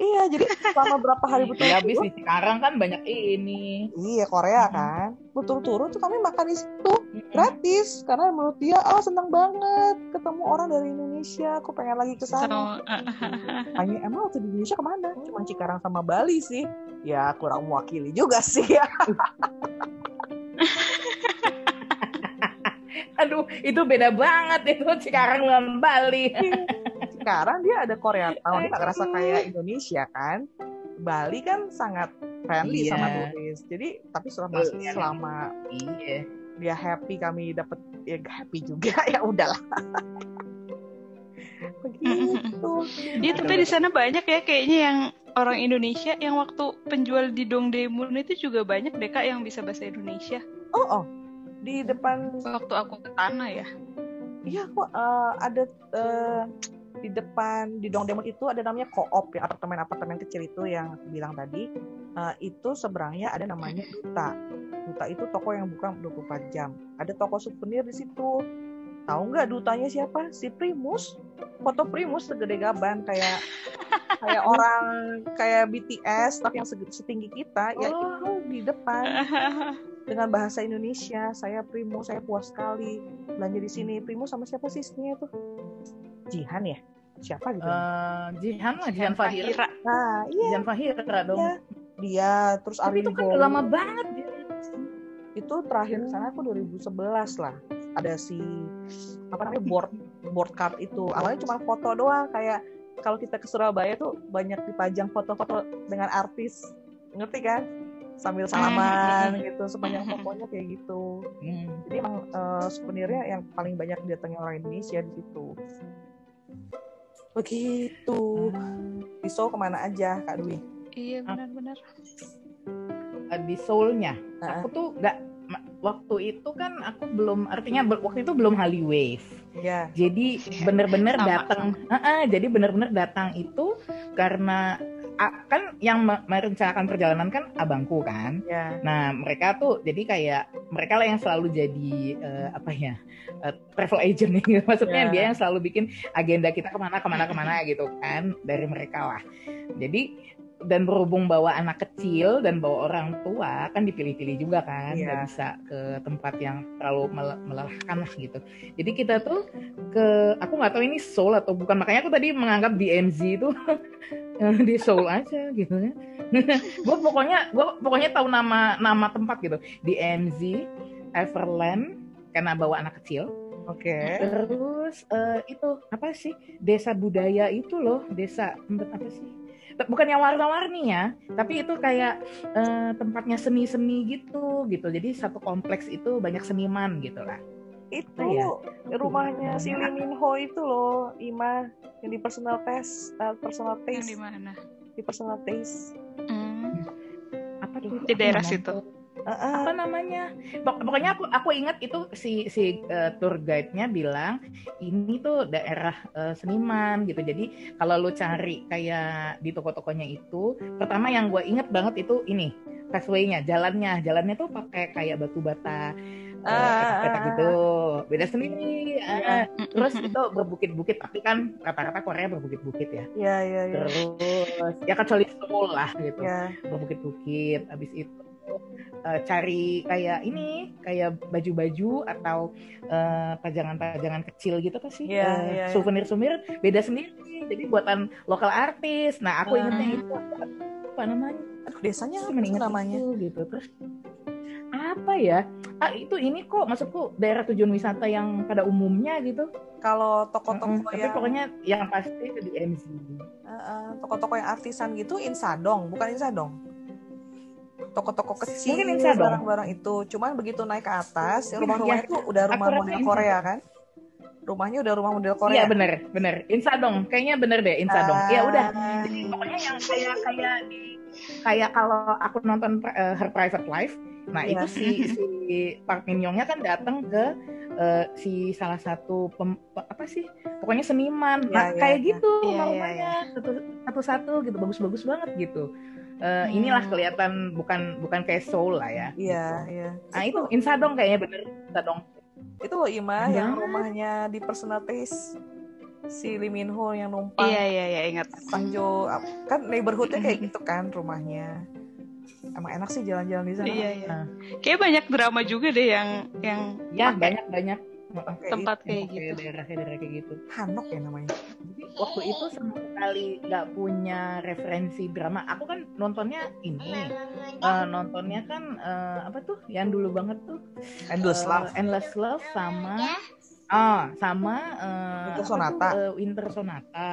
[SPEAKER 1] Iya, jadi selama berapa hari betul
[SPEAKER 2] ya habis di Cikarang kan banyak ini.
[SPEAKER 1] Iya, Korea kan. Betul-betul tuh kami makan di situ gratis karena menurut dia ah senang banget ketemu orang dari Indonesia. Aku pengen lagi ke
[SPEAKER 3] So,
[SPEAKER 1] sana. [LAUGHS] Hanya emang waktu di Indonesia ke mana? Cuma Cikarang sama Bali sih. Ya kurang mewakili juga [LAUGHS] sih ya.
[SPEAKER 2] Aduh, itu beda banget itu Cikarang dengan Bali.
[SPEAKER 1] Sekarang dia ada Korea Town, dia nggak ngerasa kayak Indonesia kan. Bali kan sangat friendly
[SPEAKER 2] Iya.
[SPEAKER 1] sama turis. Jadi tapi selama
[SPEAKER 2] Iya.
[SPEAKER 1] selama
[SPEAKER 2] Iya.
[SPEAKER 1] dia happy kami dapat ya happy juga [LAUGHS] ya udahlah. Begitu.
[SPEAKER 3] Iya tapi di sana banyak ya kayaknya yang orang Indonesia yang waktu penjual di Dongdaemun itu juga banyak deh kak yang bisa bahasa Indonesia.
[SPEAKER 1] Oh, oh. Di depan
[SPEAKER 3] Waktu aku ke sana ya.
[SPEAKER 1] iya kok eh, ada eh, di depan di Dongdaemun itu ada namanya koop ya apartemen-apartemen kecil itu yang aku bilang tadi. Eh, itu seberangnya ada namanya Duta. Duta itu toko yang buka 24 jam. Ada toko souvenir di situ. Tahu nggak dutanya siapa? Si Primus. Foto Primus segede gaban kayak kayak [LAUGHS] orang kayak BTS tapi yang setinggi kita ya
[SPEAKER 2] Oh.
[SPEAKER 1] itu di depan dengan bahasa Indonesia. Saya Primo, saya puas sekali belanja di sini. Primo sama siapa sih istrinya tuh? Jihan ya? Siapa gitu?
[SPEAKER 2] Eh, Jihan lah, Jihan Fahira.
[SPEAKER 1] Nah, iya
[SPEAKER 2] Jihan Fahira dong.
[SPEAKER 1] Iya. dia. Terus
[SPEAKER 2] Tapi
[SPEAKER 1] Ari
[SPEAKER 2] itu kan udah lama banget dia.
[SPEAKER 1] Itu terakhir sana aku 2011 lah. Ada si apa namanya board board card itu. Awalnya cuma foto doang kayak kalau kita ke Surabaya tuh banyak dipajang foto-foto dengan artis. Ngerti kan? Sambil salaman gitu sepanjang tokonya kayak gitu.
[SPEAKER 2] Hmm.
[SPEAKER 1] Jadi emang eh, souvenirnya yang paling banyak didatangi orang Indonesia di situ. Begitu. Di Seoul ke mana aja, Kak Dwi?
[SPEAKER 3] Iya benar-benar.
[SPEAKER 2] Di Seoulnya.
[SPEAKER 1] Nah.
[SPEAKER 2] Aku tuh nggak waktu itu kan aku belum artinya waktu itu belum Hallyu Wave.
[SPEAKER 1] Ya.
[SPEAKER 2] Jadi bener-bener datang, Heeh, jadi bener-bener datang itu karena kan yang me- merencanakan perjalanan kan abangku kan.
[SPEAKER 1] Ya.
[SPEAKER 2] Nah mereka tuh jadi kayak mereka lah yang selalu jadi eh, apa ya eh, travel agent nih. [LAUGHS] Maksudnya
[SPEAKER 1] Ya.
[SPEAKER 2] dia yang selalu bikin agenda kita ke mana ke mana ke mana gitu kan dari mereka lah. Jadi dan berhubung bawa anak kecil dan bawa orang tua kan dipilih-pilih juga kan
[SPEAKER 1] Iya.
[SPEAKER 2] nggak bisa ke tempat yang terlalu mele- melelahkan lah gitu jadi kita tuh ke aku nggak tahu ini Seoul atau bukan makanya aku tadi menganggap DMZ itu [LAUGHS] di Seoul aja gitu ya [LAUGHS] gue pokoknya gue pokoknya tahu nama nama tempat gitu DMZ Everland karena bawa anak kecil
[SPEAKER 1] Oke.
[SPEAKER 2] Terus eh, itu apa sih desa budaya itu loh desa apa sih? Bukan yang warna-warni ya, tapi itu kayak eh, tempatnya seni-seni gitu gitu. Jadi satu kompleks itu banyak seniman gitu lah.
[SPEAKER 1] Itu
[SPEAKER 2] Iya.
[SPEAKER 1] rumahnya si Lee Min Ho itu loh, Ima yang di personal test, eh, personal
[SPEAKER 3] Yang
[SPEAKER 1] taste,
[SPEAKER 3] di mana?
[SPEAKER 1] di personal taste.
[SPEAKER 3] Hmm.
[SPEAKER 2] Apa tuh?
[SPEAKER 3] Di daerah situ.
[SPEAKER 1] Uh, uh.
[SPEAKER 2] apa namanya? Pok- pokoknya aku aku ingat itu si si uh, tour guide-nya bilang ini tuh daerah uh, seniman gitu. Jadi kalau lu cari kayak di toko-tokonya itu pertama yang gue inget banget itu ini pathway-nya jalannya. Jalannya tuh pakai kayak batu bata uh,
[SPEAKER 1] Ah, ah,
[SPEAKER 2] gitu. Beda sendiri
[SPEAKER 1] Iya.
[SPEAKER 2] uh, terus itu berbukit-bukit tapi kan rata-rata Korea berbukit-bukit ya.
[SPEAKER 1] Iya, iya, iya.
[SPEAKER 2] terus ya kecuali Seoul lah gitu.
[SPEAKER 1] Ya,
[SPEAKER 2] berbukit-bukit. Habis itu eh, cari kayak ini kayak baju-baju atau eh, pajangan-pajangan kecil gitu apa sih?
[SPEAKER 1] Iya,
[SPEAKER 2] Eh,
[SPEAKER 1] iya, iya.
[SPEAKER 2] souvenir-souvenir beda sendiri. Jadi buatan lokal artis. Nah aku ingetnya itu. Apa, apa namanya?
[SPEAKER 1] Aduh, desanya apa namanya?
[SPEAKER 2] itu gitu. Terus apa ya? Ah itu ini kok maksudku daerah tujuan wisata yang pada umumnya gitu.
[SPEAKER 1] Kalau toko-toko
[SPEAKER 2] tapi
[SPEAKER 1] yang
[SPEAKER 2] pokoknya yang pasti itu di MZ
[SPEAKER 1] uh, uh, toko-toko yang artisan gitu insadong, bukan insadong. Toko-toko kecil,
[SPEAKER 2] Mungkin insadong.
[SPEAKER 1] barang-barang itu. Cuman begitu naik ke atas,
[SPEAKER 2] Mungkin
[SPEAKER 1] rumah-rumahnya
[SPEAKER 2] ya.
[SPEAKER 1] tuh udah rumah model. Korea kan? Rumahnya udah rumah model Korea.
[SPEAKER 2] Iya bener bener Insadong kayaknya bener deh Insadong
[SPEAKER 1] Ah.
[SPEAKER 2] ya udah Jadi pokoknya yang kayak kayak di kayak kalau aku nonton uh, Her Private Life nah
[SPEAKER 1] Iya.
[SPEAKER 2] itu si si Park Min Youngnya kan datang ke uh, si salah satu pem- pe- apa sih pokoknya seniman
[SPEAKER 1] Iya,
[SPEAKER 2] nah
[SPEAKER 1] iya,
[SPEAKER 2] kayak
[SPEAKER 1] iya.
[SPEAKER 2] gitu
[SPEAKER 3] Iya, iya,
[SPEAKER 2] rumahnya satu satu satu gitu bagus-bagus banget gitu Uh, inilah kelihatan bukan bukan kayak Seoul lah ya
[SPEAKER 1] Iya,
[SPEAKER 2] gitu.
[SPEAKER 1] iya.
[SPEAKER 2] nah itu Insadong kayaknya bener Insadong
[SPEAKER 1] Itu loh Ima
[SPEAKER 2] Enggak.
[SPEAKER 1] yang rumahnya di personal taste si Lee Min Ho yang numpang
[SPEAKER 3] Iya iya iya ingat.
[SPEAKER 1] Panjo kan neighborhoodnya kayak gitu kan rumahnya. Emang enak sih jalan-jalan di sana.
[SPEAKER 3] Iya iya.
[SPEAKER 2] Nah.
[SPEAKER 3] Kayak banyak drama juga deh yang yang
[SPEAKER 2] ya banyak banyak
[SPEAKER 3] tempat
[SPEAKER 1] itu.
[SPEAKER 3] kayak
[SPEAKER 2] kayak
[SPEAKER 3] gitu.
[SPEAKER 2] daerah-daerah kayak gitu
[SPEAKER 1] Hanok ya namanya.
[SPEAKER 2] Jadi waktu itu sama sekali nggak punya referensi drama. Aku kan nontonnya ini, eh, nontonnya kan eh, apa tuh? Yang dulu banget tuh
[SPEAKER 1] Endless
[SPEAKER 2] eh,
[SPEAKER 1] Love.
[SPEAKER 2] Endless Love sama ah sama eh,
[SPEAKER 1] Winter Sonata.
[SPEAKER 2] tuh? Eh, Winter Sonata.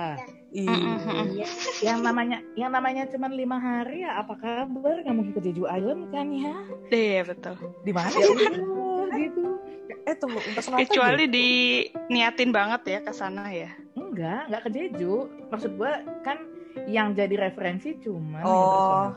[SPEAKER 1] Ih.
[SPEAKER 3] Mm-mm.
[SPEAKER 2] Yang namanya yang namanya cuma lima hari ya apa kabar? Mungkin ke Jeju Island kan ya?
[SPEAKER 3] Iya betul.
[SPEAKER 1] Di mana
[SPEAKER 2] Ya udah, gitu.
[SPEAKER 1] Eh tunggu, Winter Sonata
[SPEAKER 3] Kecuali diniatin banget ya ke sana ya.
[SPEAKER 2] Enggak, enggak ke Jeju. Maksud gua kan yang jadi referensi cuma
[SPEAKER 1] Oh.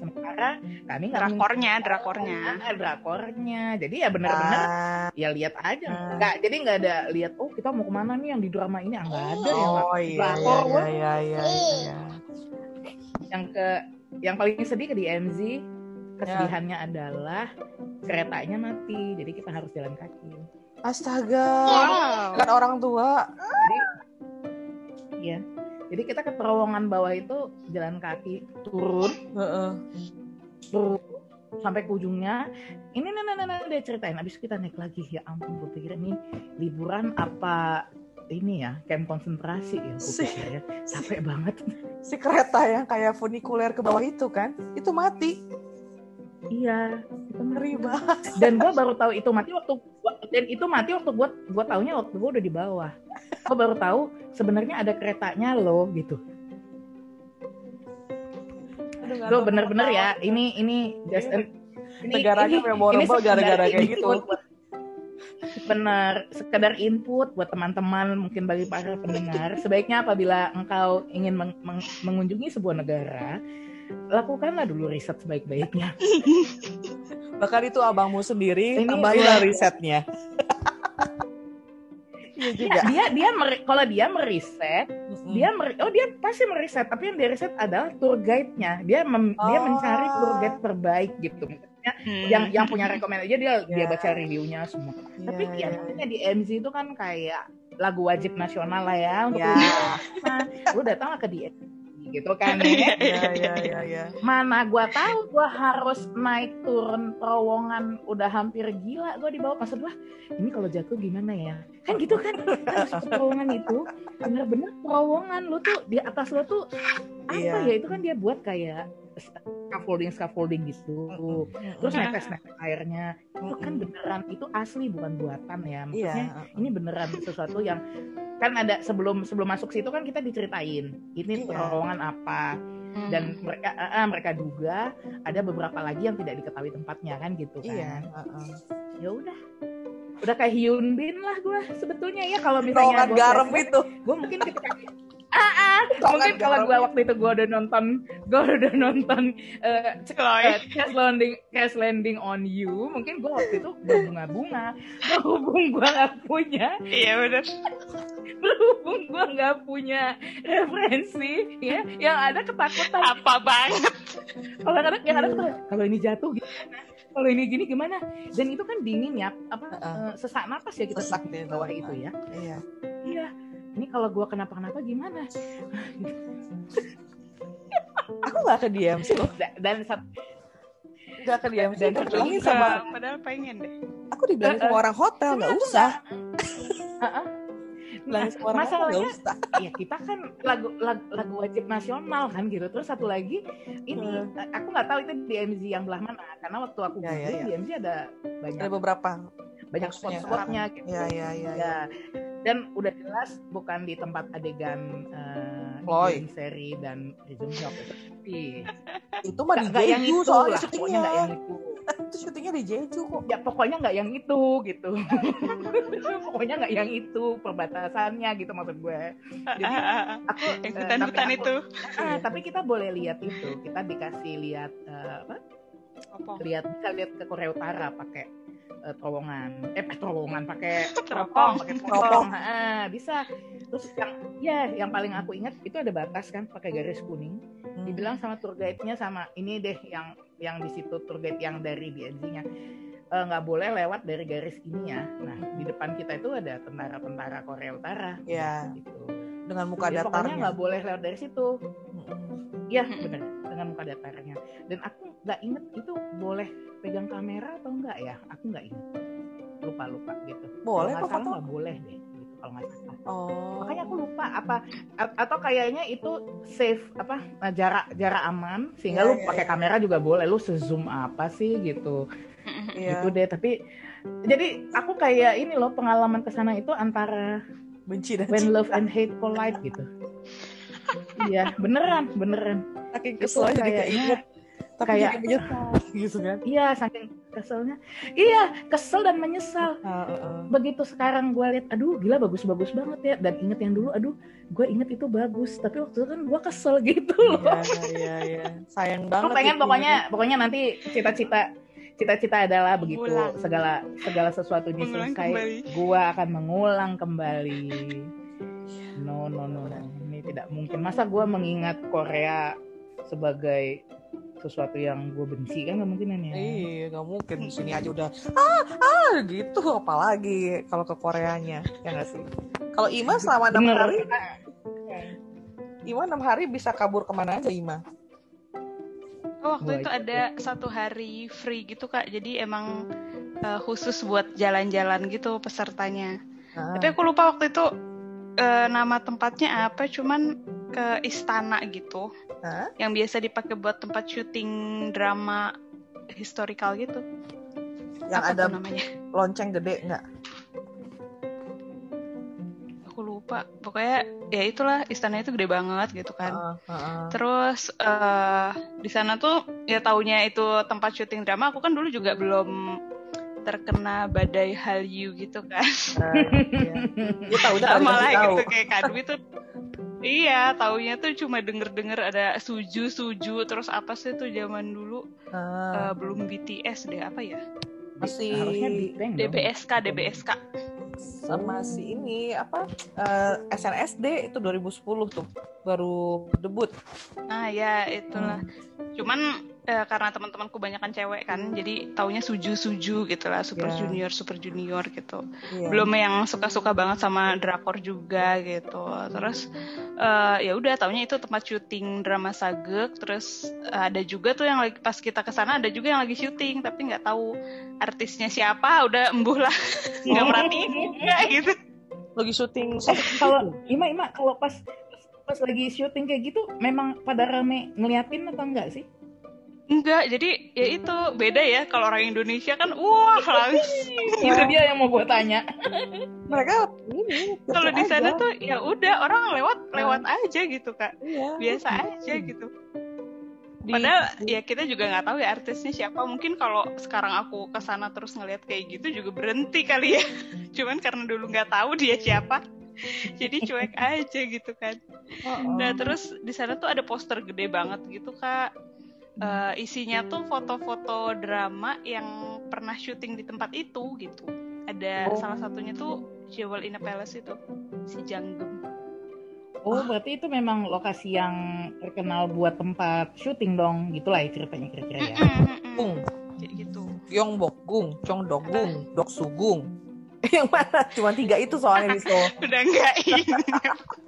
[SPEAKER 2] Sementara kami nggak
[SPEAKER 3] Drakornya, drakornya.
[SPEAKER 2] Ah, drakornya. Jadi ya benar-benar
[SPEAKER 1] Ah,
[SPEAKER 2] ya lihat aja.
[SPEAKER 1] Ah.
[SPEAKER 2] Enggak, jadi nggak ada lihat oh kita mau ke mana nih yang di drama ini enggak ada ya.
[SPEAKER 1] Oh
[SPEAKER 2] Nggak.
[SPEAKER 1] iya
[SPEAKER 2] Drakor,
[SPEAKER 1] iya
[SPEAKER 2] wah.
[SPEAKER 1] iya iya iya.
[SPEAKER 2] Yang ke yang paling sedih ke di MZ kesedihannya adalah keretanya mati. Jadi kita harus jalan kaki.
[SPEAKER 1] Astaga.
[SPEAKER 3] Wow.
[SPEAKER 1] Kan orang tua.
[SPEAKER 2] Jadi iya. Jadi kita ke terowongan bawah itu jalan kaki turun
[SPEAKER 1] Heeh.
[SPEAKER 2] turun sampai ke ujungnya ini nah, nah, nah, dia ceritain habis itu kita naik lagi ya ampun gue pikir ini liburan apa ini ya camp konsentrasi ya pikir ya capek banget
[SPEAKER 1] Si kereta yang kayak funikuler ke bawah itu kan, itu mati.
[SPEAKER 2] Iya. Itu
[SPEAKER 1] Ngeri banget.
[SPEAKER 2] dan gue baru tahu itu mati waktu dan itu mati waktu gue gue taunya waktu gue udah di bawah. Gue baru tahu sebenarnya ada keretanya loh gitu. Lo bener-bener ya ini ini just an- ini,
[SPEAKER 1] Negaranya
[SPEAKER 2] ini-
[SPEAKER 1] memorable
[SPEAKER 2] ini
[SPEAKER 1] gara-gara kayak gitu.
[SPEAKER 2] buat- benar sekedar input buat teman-teman mungkin bagi para pendengar. Sebaiknya apabila engkau ingin meng- meng- mengunjungi sebuah negara lakukanlah dulu riset sebaik-baiknya [LAUGHS]
[SPEAKER 1] Bahkan itu abangmu sendiri,
[SPEAKER 2] Ini
[SPEAKER 1] tambahinlah
[SPEAKER 2] gua-
[SPEAKER 1] risetnya. [LAUGHS] Iya juga.
[SPEAKER 2] Ya, dia dia meri- kalau dia meriset dia meri- oh dia pasti meriset tapi yang dia riset adalah tour guide-nya dia mem- dia
[SPEAKER 1] Oh.
[SPEAKER 2] mencari tour guide terbaik gitu Maksudnya
[SPEAKER 3] Hmm.
[SPEAKER 2] yang yang punya rekomendasi aja dia dia
[SPEAKER 1] Ya.
[SPEAKER 2] baca reviewnya semua tapi
[SPEAKER 1] Iya,
[SPEAKER 2] ya
[SPEAKER 1] iya.
[SPEAKER 2] namanya di MZ itu kan kayak lagu wajib nasional lah ya untuk
[SPEAKER 1] Ya.
[SPEAKER 2] lu datang. lu datang lah ke di gitu kan [LAUGHS] ya.
[SPEAKER 1] Iya, iya, iya,
[SPEAKER 2] mana gua tahu gua harus naik turun terowongan udah hampir gila gua di bawah. Maksud gua ini kalau jatuh gimana ya? Kan gitu kan. Harus terowongan itu. Bener-bener terowongan lu tuh di atas lu tuh apa ya itu kan dia buat kayak scaffolding scaffolding gitu terus netes netes airnya itu kan beneran itu asli bukan buatan ya
[SPEAKER 1] Iya.
[SPEAKER 2] maksudnya ini beneran sesuatu yang kan ada sebelum sebelum masuk situ kan kita diceritain ini
[SPEAKER 1] Iya.
[SPEAKER 2] terowongan apa dan mereka ah, mereka duga ada beberapa lagi yang tidak diketahui tempatnya kan gitu kan
[SPEAKER 1] Iya. heeh.
[SPEAKER 2] ya udah udah kayak Hyun Bin lah gue sebetulnya ya kalau misalnya gua
[SPEAKER 1] garam itu.
[SPEAKER 2] gue mungkin ketika Mungkin kalau gue waktu itu gue udah nonton, gue udah nonton uh, uh, Crash Landing, Crash Landing on You, mungkin gue waktu itu berbunga-bunga. Berhubung gue gak punya.
[SPEAKER 3] Iya benar.
[SPEAKER 2] Berhubung gue gak punya referensi, ya, yang ada ketakutan.
[SPEAKER 3] Apa banget?
[SPEAKER 2] Kalau ada, yang ada. Kalau ini jatuh gitu kalau ini gini gimana dan itu kan dingin ya apa uh, uh, sesak napas ya kita
[SPEAKER 1] sesak di
[SPEAKER 2] bawah itu ya
[SPEAKER 1] iya
[SPEAKER 2] iya ini kalau gue kenapa-kenapa gimana?
[SPEAKER 1] Aku nggak ke DMC loh.
[SPEAKER 2] Dan
[SPEAKER 1] nggak ke DMC dan dibilangin sama
[SPEAKER 3] padahal pengen deh.
[SPEAKER 1] Aku dibilangin sama orang hotel nggak usah.
[SPEAKER 2] Nah, masalahnya ya kita kan lagu, lagu lagu wajib nasional kan gitu. Terus satu lagi ini hmm. aku nggak tahu itu DMZ yang belah mana. Karena waktu aku ya, ya, ya. DMZ ada banyak
[SPEAKER 1] ada beberapa.
[SPEAKER 2] banyak spot-spotnya gitu.
[SPEAKER 1] ya, ya, ya, ya. ya
[SPEAKER 2] dan udah jelas bukan di tempat adegan uh,
[SPEAKER 1] Floyd
[SPEAKER 2] seri dan Rizum Shop
[SPEAKER 1] itu itu mah di Jeju yang itu soalnya. syutingnya
[SPEAKER 2] nggak yang itu. [LAUGHS]
[SPEAKER 1] Itu syutingnya di Jeju kok.
[SPEAKER 2] Ya pokoknya nggak yang itu gitu. [LAUGHS] Pokoknya nggak yang itu perbatasannya gitu maksud gue.
[SPEAKER 3] Jadi [LAUGHS] aku yang uh, hutan-hutan itu.
[SPEAKER 2] uh, tapi kita boleh lihat itu. Kita dikasih lihat uh, apa? Lihat bisa lihat ke Korea Utara pakai uh, terowongan. Eh terowongan pakai [LAUGHS] teropong pakai teropong ah, bisa. Terus yang ya yang paling aku ingat itu ada batas kan pakai garis kuning. Hmm. dibilang sama tour guide-nya sama ini deh yang yang di situ tour guide yang dari BNZ-nya eh, nggak uh, boleh lewat dari garis ini ya. Nah di depan kita itu ada tentara-tentara Korea Utara.
[SPEAKER 1] Ya gitu. Dengan muka
[SPEAKER 2] Jadi
[SPEAKER 1] datarnya.
[SPEAKER 2] pokoknya nggak boleh lewat dari situ. Iya hmm. benar dengan muka datarnya. Dan aku nggak inget itu boleh pegang kamera atau enggak ya? Aku nggak ingat lupa lupa gitu
[SPEAKER 1] boleh
[SPEAKER 2] kalau
[SPEAKER 1] nggak
[SPEAKER 2] nggak boleh deh gitu kalau nggak salah.
[SPEAKER 1] Oh.
[SPEAKER 2] makanya aku lupa apa atau kayaknya itu safe apa nah, jarak jarak aman sehingga yeah, lu yeah, pakai yeah. kamera juga boleh. Lu sezoom apa sih gitu. [LAUGHS] Yeah. gitu deh tapi jadi aku kayak ini loh pengalaman ke sana itu antara
[SPEAKER 1] benci dan
[SPEAKER 2] when love and hate collide gitu. Iya beneran beneran.
[SPEAKER 1] Saking kesel kayaknya tapi kayak menyesal [LAUGHS] gitu kan?
[SPEAKER 2] Iya saking keselnya. Iya kesel dan menyesal. Uh, uh, uh. begitu sekarang gue lihat aduh gila bagus bagus banget ya. Dan inget yang dulu aduh gue inget itu bagus. Tapi waktu itu kan gue kesel gitu loh.
[SPEAKER 1] iya iya. Iya sayang banget
[SPEAKER 2] aku pengen pokoknya pokoknya nanti cita-cita cita-cita adalah begitu Ulang. segala segala sesuatu ini selesai gue akan mengulang kembali. No no no no. Ini tidak mungkin. Masa gue mengingat Korea sebagai sesuatu yang gue benci kan nggak mungkin ya?
[SPEAKER 1] Iya nggak mungkin. Sini aja udah ah ah gitu apalagi kalau ke Koreanya ya nggak sih? Kalau Ima selama enam hari? Ima enam hari bisa kabur ke mana aja Ima?
[SPEAKER 3] Oh, waktu itu ada satu hari free gitu kak, jadi emang uh, khusus buat jalan-jalan gitu pesertanya. Ah. Tapi aku lupa waktu itu uh, nama tempatnya apa, cuman ke istana gitu huh? yang biasa dipakai buat tempat syuting drama historical gitu
[SPEAKER 1] yang Apa ada namanya lonceng gede nggak
[SPEAKER 3] aku lupa pokoknya ya itulah istana itu gede banget gitu kan uh, uh, uh. terus uh, di sana tuh ya taunya itu tempat syuting drama aku kan dulu juga belum terkena badai Hallyu gitu kan. Uh,
[SPEAKER 1] iya. tahu [LAUGHS]
[SPEAKER 3] sama lah gitu kayak Kadwi tuh Iya, taunya tuh cuma denger-denger ada suju suju terus apa sih tuh zaman dulu uh. Uh, belum BTS deh apa ya?
[SPEAKER 1] Masih
[SPEAKER 3] DBSK DBSK
[SPEAKER 1] sama si ini apa uh, eh, SNSD itu 2010 tuh baru debut.
[SPEAKER 3] Nah ya itulah. Hmm. Cuman uh, karena teman-temanku banyak kan cewek kan jadi taunya suju suju gitu lah super yeah. junior super junior gitu. Yeah. belum yang suka-suka banget sama drakor juga gitu. Terus uh, ya udah taunya itu tempat syuting drama sagek terus uh, ada juga tuh yang lagi pas kita ke sana ada juga yang lagi syuting tapi nggak tahu artisnya siapa udah embuh lah. [LAUGHS] Nggak merhatiin. Juga gitu.
[SPEAKER 1] Lagi syuting
[SPEAKER 2] eh, kalau Ima Ima kalau pas pas lagi syuting kayak gitu memang pada rame ngeliatin atau enggak sih
[SPEAKER 3] Enggak, jadi ya itu beda ya kalau orang Indonesia kan wah langsung.
[SPEAKER 2] itu dia yang mau gue tanya.
[SPEAKER 1] Mereka ini
[SPEAKER 3] kalau di sana tuh ya udah orang lewat lewat aja gitu kak, iya. biasa aja gitu. Padahal ya kita juga nggak tahu ya artisnya siapa. Mungkin kalau sekarang aku ke sana terus ngeliat kayak gitu juga berhenti kali ya. [LAUGHS] Cuman karena dulu nggak tahu dia siapa. jadi cuek [LAUGHS] aja gitu kan
[SPEAKER 1] Oh,
[SPEAKER 3] nah terus di sana tuh ada poster gede banget gitu kak Eh, isinya tuh foto-foto drama yang pernah syuting di tempat itu gitu ada
[SPEAKER 2] Oh.
[SPEAKER 3] salah satunya tuh Jewel in a Palace itu si Janggem
[SPEAKER 2] Oh, berarti itu memang lokasi yang terkenal buat tempat syuting dong, gitulah ya ceritanya kira-kira ya.
[SPEAKER 1] Gung,
[SPEAKER 3] kayak gitu
[SPEAKER 1] Gyeongbok Gung, Chongdok Gung, Dok Sugung. [LAUGHS] Yang mana? Cuma tiga itu soalnya di Seoul. [LAUGHS]
[SPEAKER 3] udah nggak ingat [LAUGHS]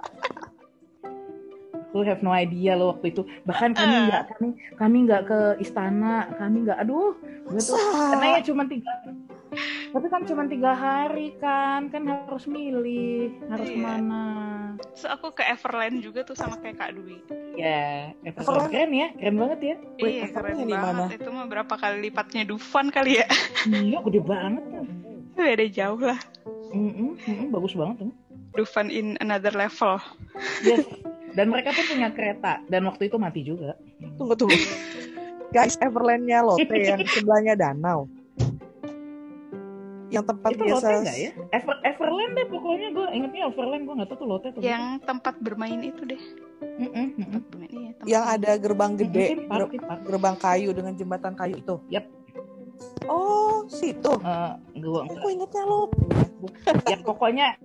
[SPEAKER 2] Aku have no idea loh waktu itu. Bahkan kami
[SPEAKER 3] Ah.
[SPEAKER 2] nggak kami kami nggak ke istana, kami nggak. Aduh, gue tuh karena ya cuma tiga. Tapi kan cuma tiga hari kan, kan harus milih harus
[SPEAKER 3] Iya.
[SPEAKER 2] ke mana.
[SPEAKER 3] Terus aku ke Everland juga tuh sama kayak Kak Dwi.
[SPEAKER 2] Ya,
[SPEAKER 1] Everland.
[SPEAKER 2] keren ya, keren banget ya.
[SPEAKER 1] Wait,
[SPEAKER 3] iya keren
[SPEAKER 1] Everland
[SPEAKER 3] banget.
[SPEAKER 1] mana?
[SPEAKER 3] Itu mah berapa kali lipatnya Dufan kali ya?
[SPEAKER 2] Iya, gede banget tuh.
[SPEAKER 3] Beda jauh lah.
[SPEAKER 2] Mm-mm, mm-mm, bagus banget tuh.
[SPEAKER 3] Dufan in another level.
[SPEAKER 2] Yes. [LAUGHS] Dan mereka pun punya kereta dan waktu itu mati juga.
[SPEAKER 1] Tunggu tunggu. Guys, Everlandnya Lotte yang sebelahnya danau. Yang tempat
[SPEAKER 2] itu
[SPEAKER 1] biasa.
[SPEAKER 2] Lotte ya? Ever, Everland deh pokoknya gue ingetnya Everland gue nggak tahu tuh Lotte tuh.
[SPEAKER 3] Yang tempat bermain itu deh.
[SPEAKER 2] Mm-mm.
[SPEAKER 3] Tempat bermain iya,
[SPEAKER 1] Yang ada gerbang gede,
[SPEAKER 2] Theme park,
[SPEAKER 1] ger-
[SPEAKER 2] theme park.
[SPEAKER 1] gerbang kayu dengan jembatan kayu itu.
[SPEAKER 2] Yap.
[SPEAKER 1] Oh, situ.
[SPEAKER 2] Eh, gua
[SPEAKER 1] Aku ingetnya Lotte. [LAUGHS]
[SPEAKER 2] ya pokoknya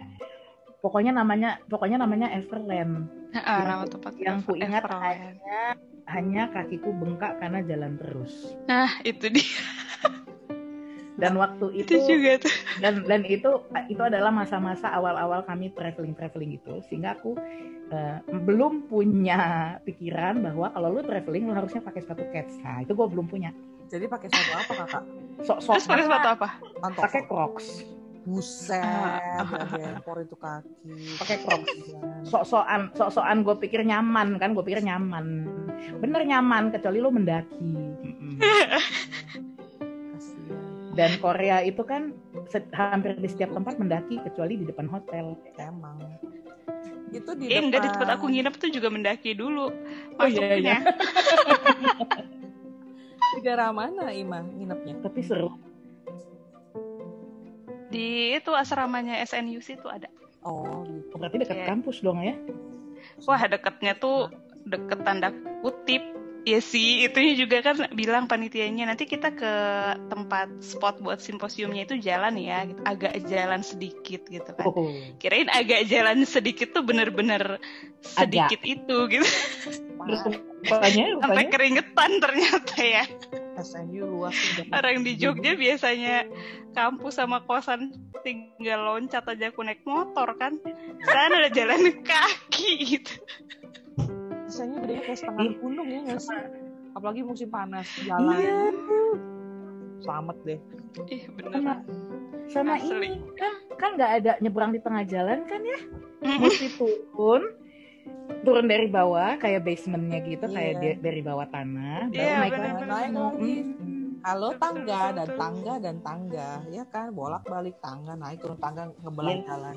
[SPEAKER 2] pokoknya namanya pokoknya namanya Everland
[SPEAKER 3] Ah,
[SPEAKER 2] yang-
[SPEAKER 3] nama tempat
[SPEAKER 2] yang ku ingat
[SPEAKER 3] Everland.
[SPEAKER 2] hanya hanya kakiku bengkak karena jalan terus
[SPEAKER 3] Nah, itu dia.
[SPEAKER 2] dan waktu
[SPEAKER 3] Itu
[SPEAKER 2] itu
[SPEAKER 3] juga tuh.
[SPEAKER 2] dan dan itu itu adalah masa-masa awal-awal kami traveling traveling gitu sehingga aku eh, belum punya pikiran bahwa kalau lu traveling lu harusnya pakai sepatu kets nah itu gue belum punya
[SPEAKER 1] Jadi pakai sepatu apa kakak?
[SPEAKER 2] sok-sok
[SPEAKER 3] Terus pakai sepatu apa?
[SPEAKER 2] Pakai Crocs
[SPEAKER 1] Buset,
[SPEAKER 3] Ah,
[SPEAKER 1] dempor itu kaki.
[SPEAKER 2] Pakai Crocs. Sok-sokan sok-sokan gue pikir nyaman kan gue pikir nyaman bener nyaman kecuali lu mendaki dan Korea itu kan hampir di setiap tempat mendaki kecuali di depan hotel
[SPEAKER 1] Emang. Itu di
[SPEAKER 3] Eh, enggak di
[SPEAKER 1] depan-
[SPEAKER 3] tempat aku nginep tuh juga mendaki dulu.
[SPEAKER 2] Oh, iya,
[SPEAKER 3] Masuknya.
[SPEAKER 1] Di daerah mana Ima nginepnya?
[SPEAKER 2] tapi seru
[SPEAKER 3] Di itu asramanya SNUC itu ada.
[SPEAKER 1] Oh, gitu.
[SPEAKER 2] berarti dekat
[SPEAKER 3] Iya.
[SPEAKER 2] kampus dong ya
[SPEAKER 3] Wah, deketnya tuh deket tanda kutip. Ya sih, itunya juga kan bilang panitianya nanti kita ke tempat spot buat simposiumnya itu jalan ya, gitu. agak jalan sedikit gitu kan.
[SPEAKER 2] oh.
[SPEAKER 3] Kirain agak jalan sedikit tuh bener-bener sedikit itu gitu.
[SPEAKER 2] terus
[SPEAKER 1] Parah.
[SPEAKER 2] rupanya
[SPEAKER 3] Sampai
[SPEAKER 2] rupanya
[SPEAKER 3] keringetan ternyata ya.
[SPEAKER 1] SNU luas sih.
[SPEAKER 3] Orang di Jogja biasanya kampus sama kosan tinggal loncat aja aku naik motor kan. Sana ada jalan [LAUGHS] kaki gitu.
[SPEAKER 1] SNU gede kayak setengah gunung ya nggak sih? Apalagi musim panas jalan.
[SPEAKER 2] iya
[SPEAKER 1] Selamat deh.
[SPEAKER 3] Ih
[SPEAKER 2] sama
[SPEAKER 3] beneran.
[SPEAKER 2] sama
[SPEAKER 3] Asli.
[SPEAKER 2] ini kan kan nggak ada nyebrang di tengah jalan kan ya mesti turun turun dari bawah kayak basementnya gitu
[SPEAKER 1] Iya.
[SPEAKER 2] kayak di- dari bawah tanah baru
[SPEAKER 3] Iya,
[SPEAKER 2] naik
[SPEAKER 3] bener-bener.
[SPEAKER 2] lagi
[SPEAKER 1] Naik lagi.
[SPEAKER 2] Mm.
[SPEAKER 1] Halo tangga dan tangga dan tangga, ya kan bolak balik tangga naik turun tangga ngebelah
[SPEAKER 2] Yes.
[SPEAKER 1] jalan.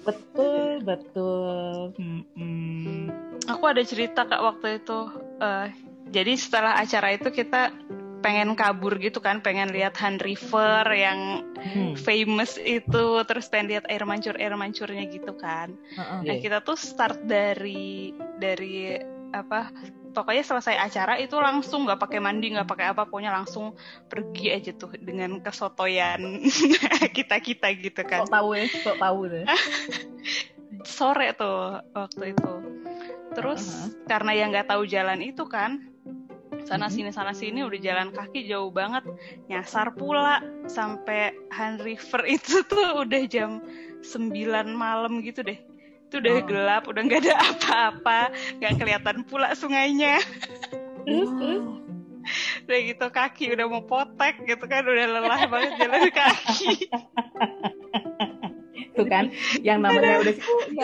[SPEAKER 2] betul betul Mm-mm.
[SPEAKER 3] Aku ada cerita kak waktu itu. Eh, jadi setelah acara itu kita pengen kabur gitu kan, pengen lihat Han River yang
[SPEAKER 2] Hmm.
[SPEAKER 3] famous itu, terus pengen lihat air mancur air mancurnya gitu kan.
[SPEAKER 1] Heeh.
[SPEAKER 3] Nah
[SPEAKER 2] Iya.
[SPEAKER 3] kita tuh start dari dari apa? Pokoknya selesai acara itu langsung nggak pakai mandi nggak pakai apa, pokoknya langsung pergi aja tuh dengan kesotoyan [LAUGHS] kita kita gitu kan.
[SPEAKER 2] sok tahu ya sok tahu deh [LAUGHS]
[SPEAKER 3] Sore tuh waktu itu. Terus
[SPEAKER 2] Uh-huh.
[SPEAKER 3] karena yang nggak tahu jalan itu kan, sana
[SPEAKER 2] Mhm.
[SPEAKER 3] sini sana sini udah jalan kaki jauh banget, nyasar pula sampai Han River [LAUGHS] itu tuh udah jam 9 malam gitu deh. Itu udah
[SPEAKER 1] Oh.
[SPEAKER 3] gelap, udah nggak ada apa-apa, nggak kelihatan pula sungainya.
[SPEAKER 2] terus terus
[SPEAKER 1] Wow.
[SPEAKER 3] Udah gitu kaki udah mau potek gitu kan, udah lelah banget jalan [LAUGHS] kaki.
[SPEAKER 2] tuh kan yang namanya udah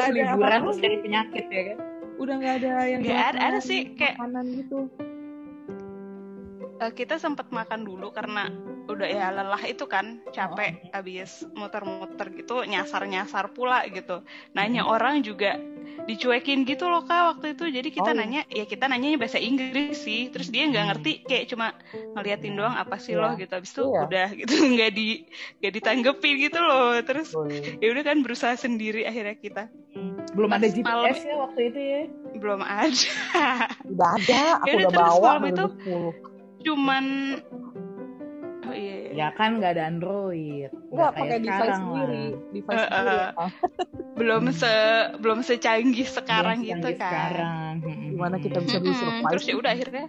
[SPEAKER 2] liburan terus dari penyakit ya kan
[SPEAKER 1] Udah nggak ada yang
[SPEAKER 3] Nggak ada, ada sih kayak
[SPEAKER 1] makanan gitu.
[SPEAKER 3] Eh, kita sempat makan dulu karena udah ya lelah itu kan capek habis muter-muter gitu nyasar-nyasar pula gitu. Nanya orang juga dicuekin gitu loh kak waktu itu. Jadi kita
[SPEAKER 1] Oh,
[SPEAKER 3] nanya ya kita nanyanya bahasa Inggris sih. Terus dia nggak
[SPEAKER 2] Hmm.
[SPEAKER 3] ngerti kayak cuma ngeliatin doang apa sih
[SPEAKER 1] Iya.
[SPEAKER 3] loh? gitu. Habis itu
[SPEAKER 1] Iya.
[SPEAKER 3] udah gitu [LAUGHS] nggak di nggak ditanggepin gitu loh. Terus
[SPEAKER 1] Betul.
[SPEAKER 3] ya udah kan berusaha sendiri akhirnya kita.
[SPEAKER 2] Belum ada
[SPEAKER 3] Pas
[SPEAKER 2] GPS
[SPEAKER 3] malam-
[SPEAKER 2] ya waktu itu ya?
[SPEAKER 3] Belum ada.
[SPEAKER 1] Udah ada, aku
[SPEAKER 3] Yaudah,
[SPEAKER 1] udah
[SPEAKER 3] terus
[SPEAKER 1] bawa
[SPEAKER 3] malam itu
[SPEAKER 1] 2010.
[SPEAKER 3] Cuman oh iya, iya.
[SPEAKER 2] ya kan nggak ada Android
[SPEAKER 1] Enggak,
[SPEAKER 2] kayak
[SPEAKER 1] pakai device
[SPEAKER 2] sekarang
[SPEAKER 1] sendiri.
[SPEAKER 2] lah.
[SPEAKER 1] Device
[SPEAKER 3] Eh,
[SPEAKER 1] sendiri.
[SPEAKER 3] eh.
[SPEAKER 1] ya.
[SPEAKER 3] belum se belum secanggih sekarang
[SPEAKER 2] Belum
[SPEAKER 3] gitu
[SPEAKER 2] secanggih
[SPEAKER 3] kan
[SPEAKER 2] sekarang Mm-mm.
[SPEAKER 1] Gimana kita bisa
[SPEAKER 3] Mm-mm.
[SPEAKER 1] survive?
[SPEAKER 3] terus ya udah akhirnya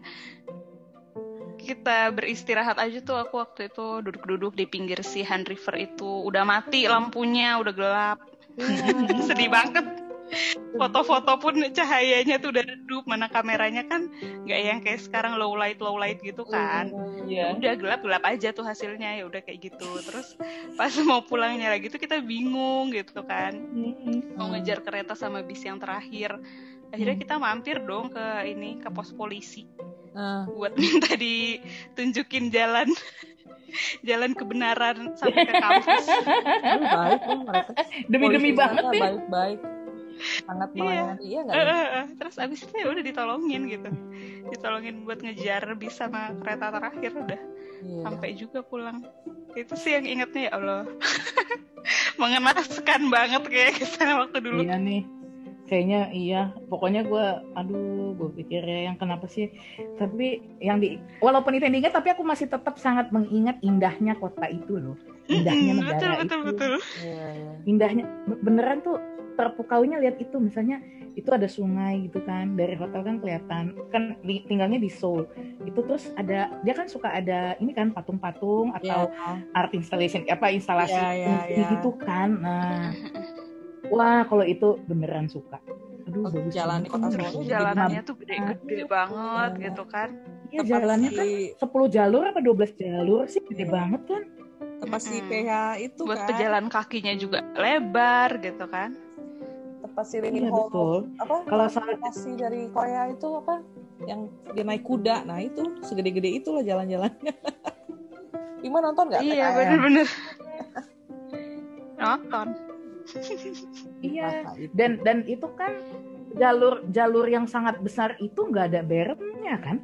[SPEAKER 3] kita beristirahat aja tuh aku waktu itu duduk-duduk di pinggir si Han River itu udah mati lampunya udah gelap [LAUGHS] sedih banget foto-foto pun cahayanya tuh udah redup mana kameranya kan nggak yang kayak sekarang low light low light gitu kan.
[SPEAKER 1] Iya.
[SPEAKER 3] udah gelap gelap aja tuh hasilnya ya udah kayak gitu. Terus pas [LAUGHS] mau pulangnya lagi tuh kita bingung gitu kan. Mau ngejar kereta sama bis yang terakhir. Akhirnya kita mampir dong ke ini ke pos polisi.
[SPEAKER 1] Nah,
[SPEAKER 3] buat [LAUGHS] minta ditunjukin jalan jalan kebenaran sampai ke kampus. [LAUGHS]
[SPEAKER 1] Baik mereka.
[SPEAKER 2] demi-demi
[SPEAKER 1] Polisi
[SPEAKER 2] banget
[SPEAKER 1] sana
[SPEAKER 2] ya
[SPEAKER 1] Baik-baik. Sangat
[SPEAKER 3] Iya.
[SPEAKER 1] melayani. Iya nggak?
[SPEAKER 3] Eh,
[SPEAKER 1] ya?
[SPEAKER 3] eh, eh. terus abis itu ya udah ditolongin gitu ditolongin buat ngejar bis sama kereta terakhir udah
[SPEAKER 1] Iya.
[SPEAKER 3] sampai juga pulang itu sih yang ingetnya ya Allah [LAUGHS] mengenaskan banget kayak [LAUGHS] ke sana waktu dulu
[SPEAKER 2] iya nih kayaknya iya pokoknya gue aduh gue pikir ya yang kenapa sih tapi yang di walaupun itu yang diingat tapi aku masih tetap sangat mengingat indahnya kota itu loh indahnya negara
[SPEAKER 3] betul betul
[SPEAKER 2] itu
[SPEAKER 3] betul
[SPEAKER 1] Iya, iya.
[SPEAKER 2] indahnya be- beneran tuh terpukaunya lihat itu misalnya itu ada sungai gitu kan dari hotel kan kelihatan kan tinggalnya di Seoul itu terus ada dia kan suka ada ini kan patung-patung atau
[SPEAKER 1] Iya.
[SPEAKER 2] art installation apa instalasi
[SPEAKER 1] Iya, iya,
[SPEAKER 2] seni
[SPEAKER 1] iya.
[SPEAKER 2] gitu kan nah wah kalau itu beneran suka aduh
[SPEAKER 1] Oh,
[SPEAKER 2] bagus
[SPEAKER 1] jalan
[SPEAKER 2] banget.
[SPEAKER 1] di kota Seoul
[SPEAKER 3] jalanannya tuh gede-gede banget
[SPEAKER 1] Iya.
[SPEAKER 3] gitu kan
[SPEAKER 2] iya jalannya kan
[SPEAKER 1] si-
[SPEAKER 2] 10 jalur apa 12 jalur sih gede banget kan
[SPEAKER 1] tempat si. PH itu
[SPEAKER 3] buat
[SPEAKER 1] kan.
[SPEAKER 3] pejalan kakinya juga lebar gitu kan
[SPEAKER 1] Lee
[SPEAKER 2] iya betul.
[SPEAKER 1] apa
[SPEAKER 2] Kalau soal-
[SPEAKER 1] transportasi dari Korea itu apa yang dia naik kuda. Nah itu segede-gede itu loh jalan-jalannya. [LAUGHS] Gimana nonton nggak?
[SPEAKER 3] Iya
[SPEAKER 1] TKM?
[SPEAKER 3] bener-bener. [LAUGHS] Nonton.
[SPEAKER 2] Iya. Dan dan itu kan jalur jalur yang sangat besar itu nggak ada beremnya kan?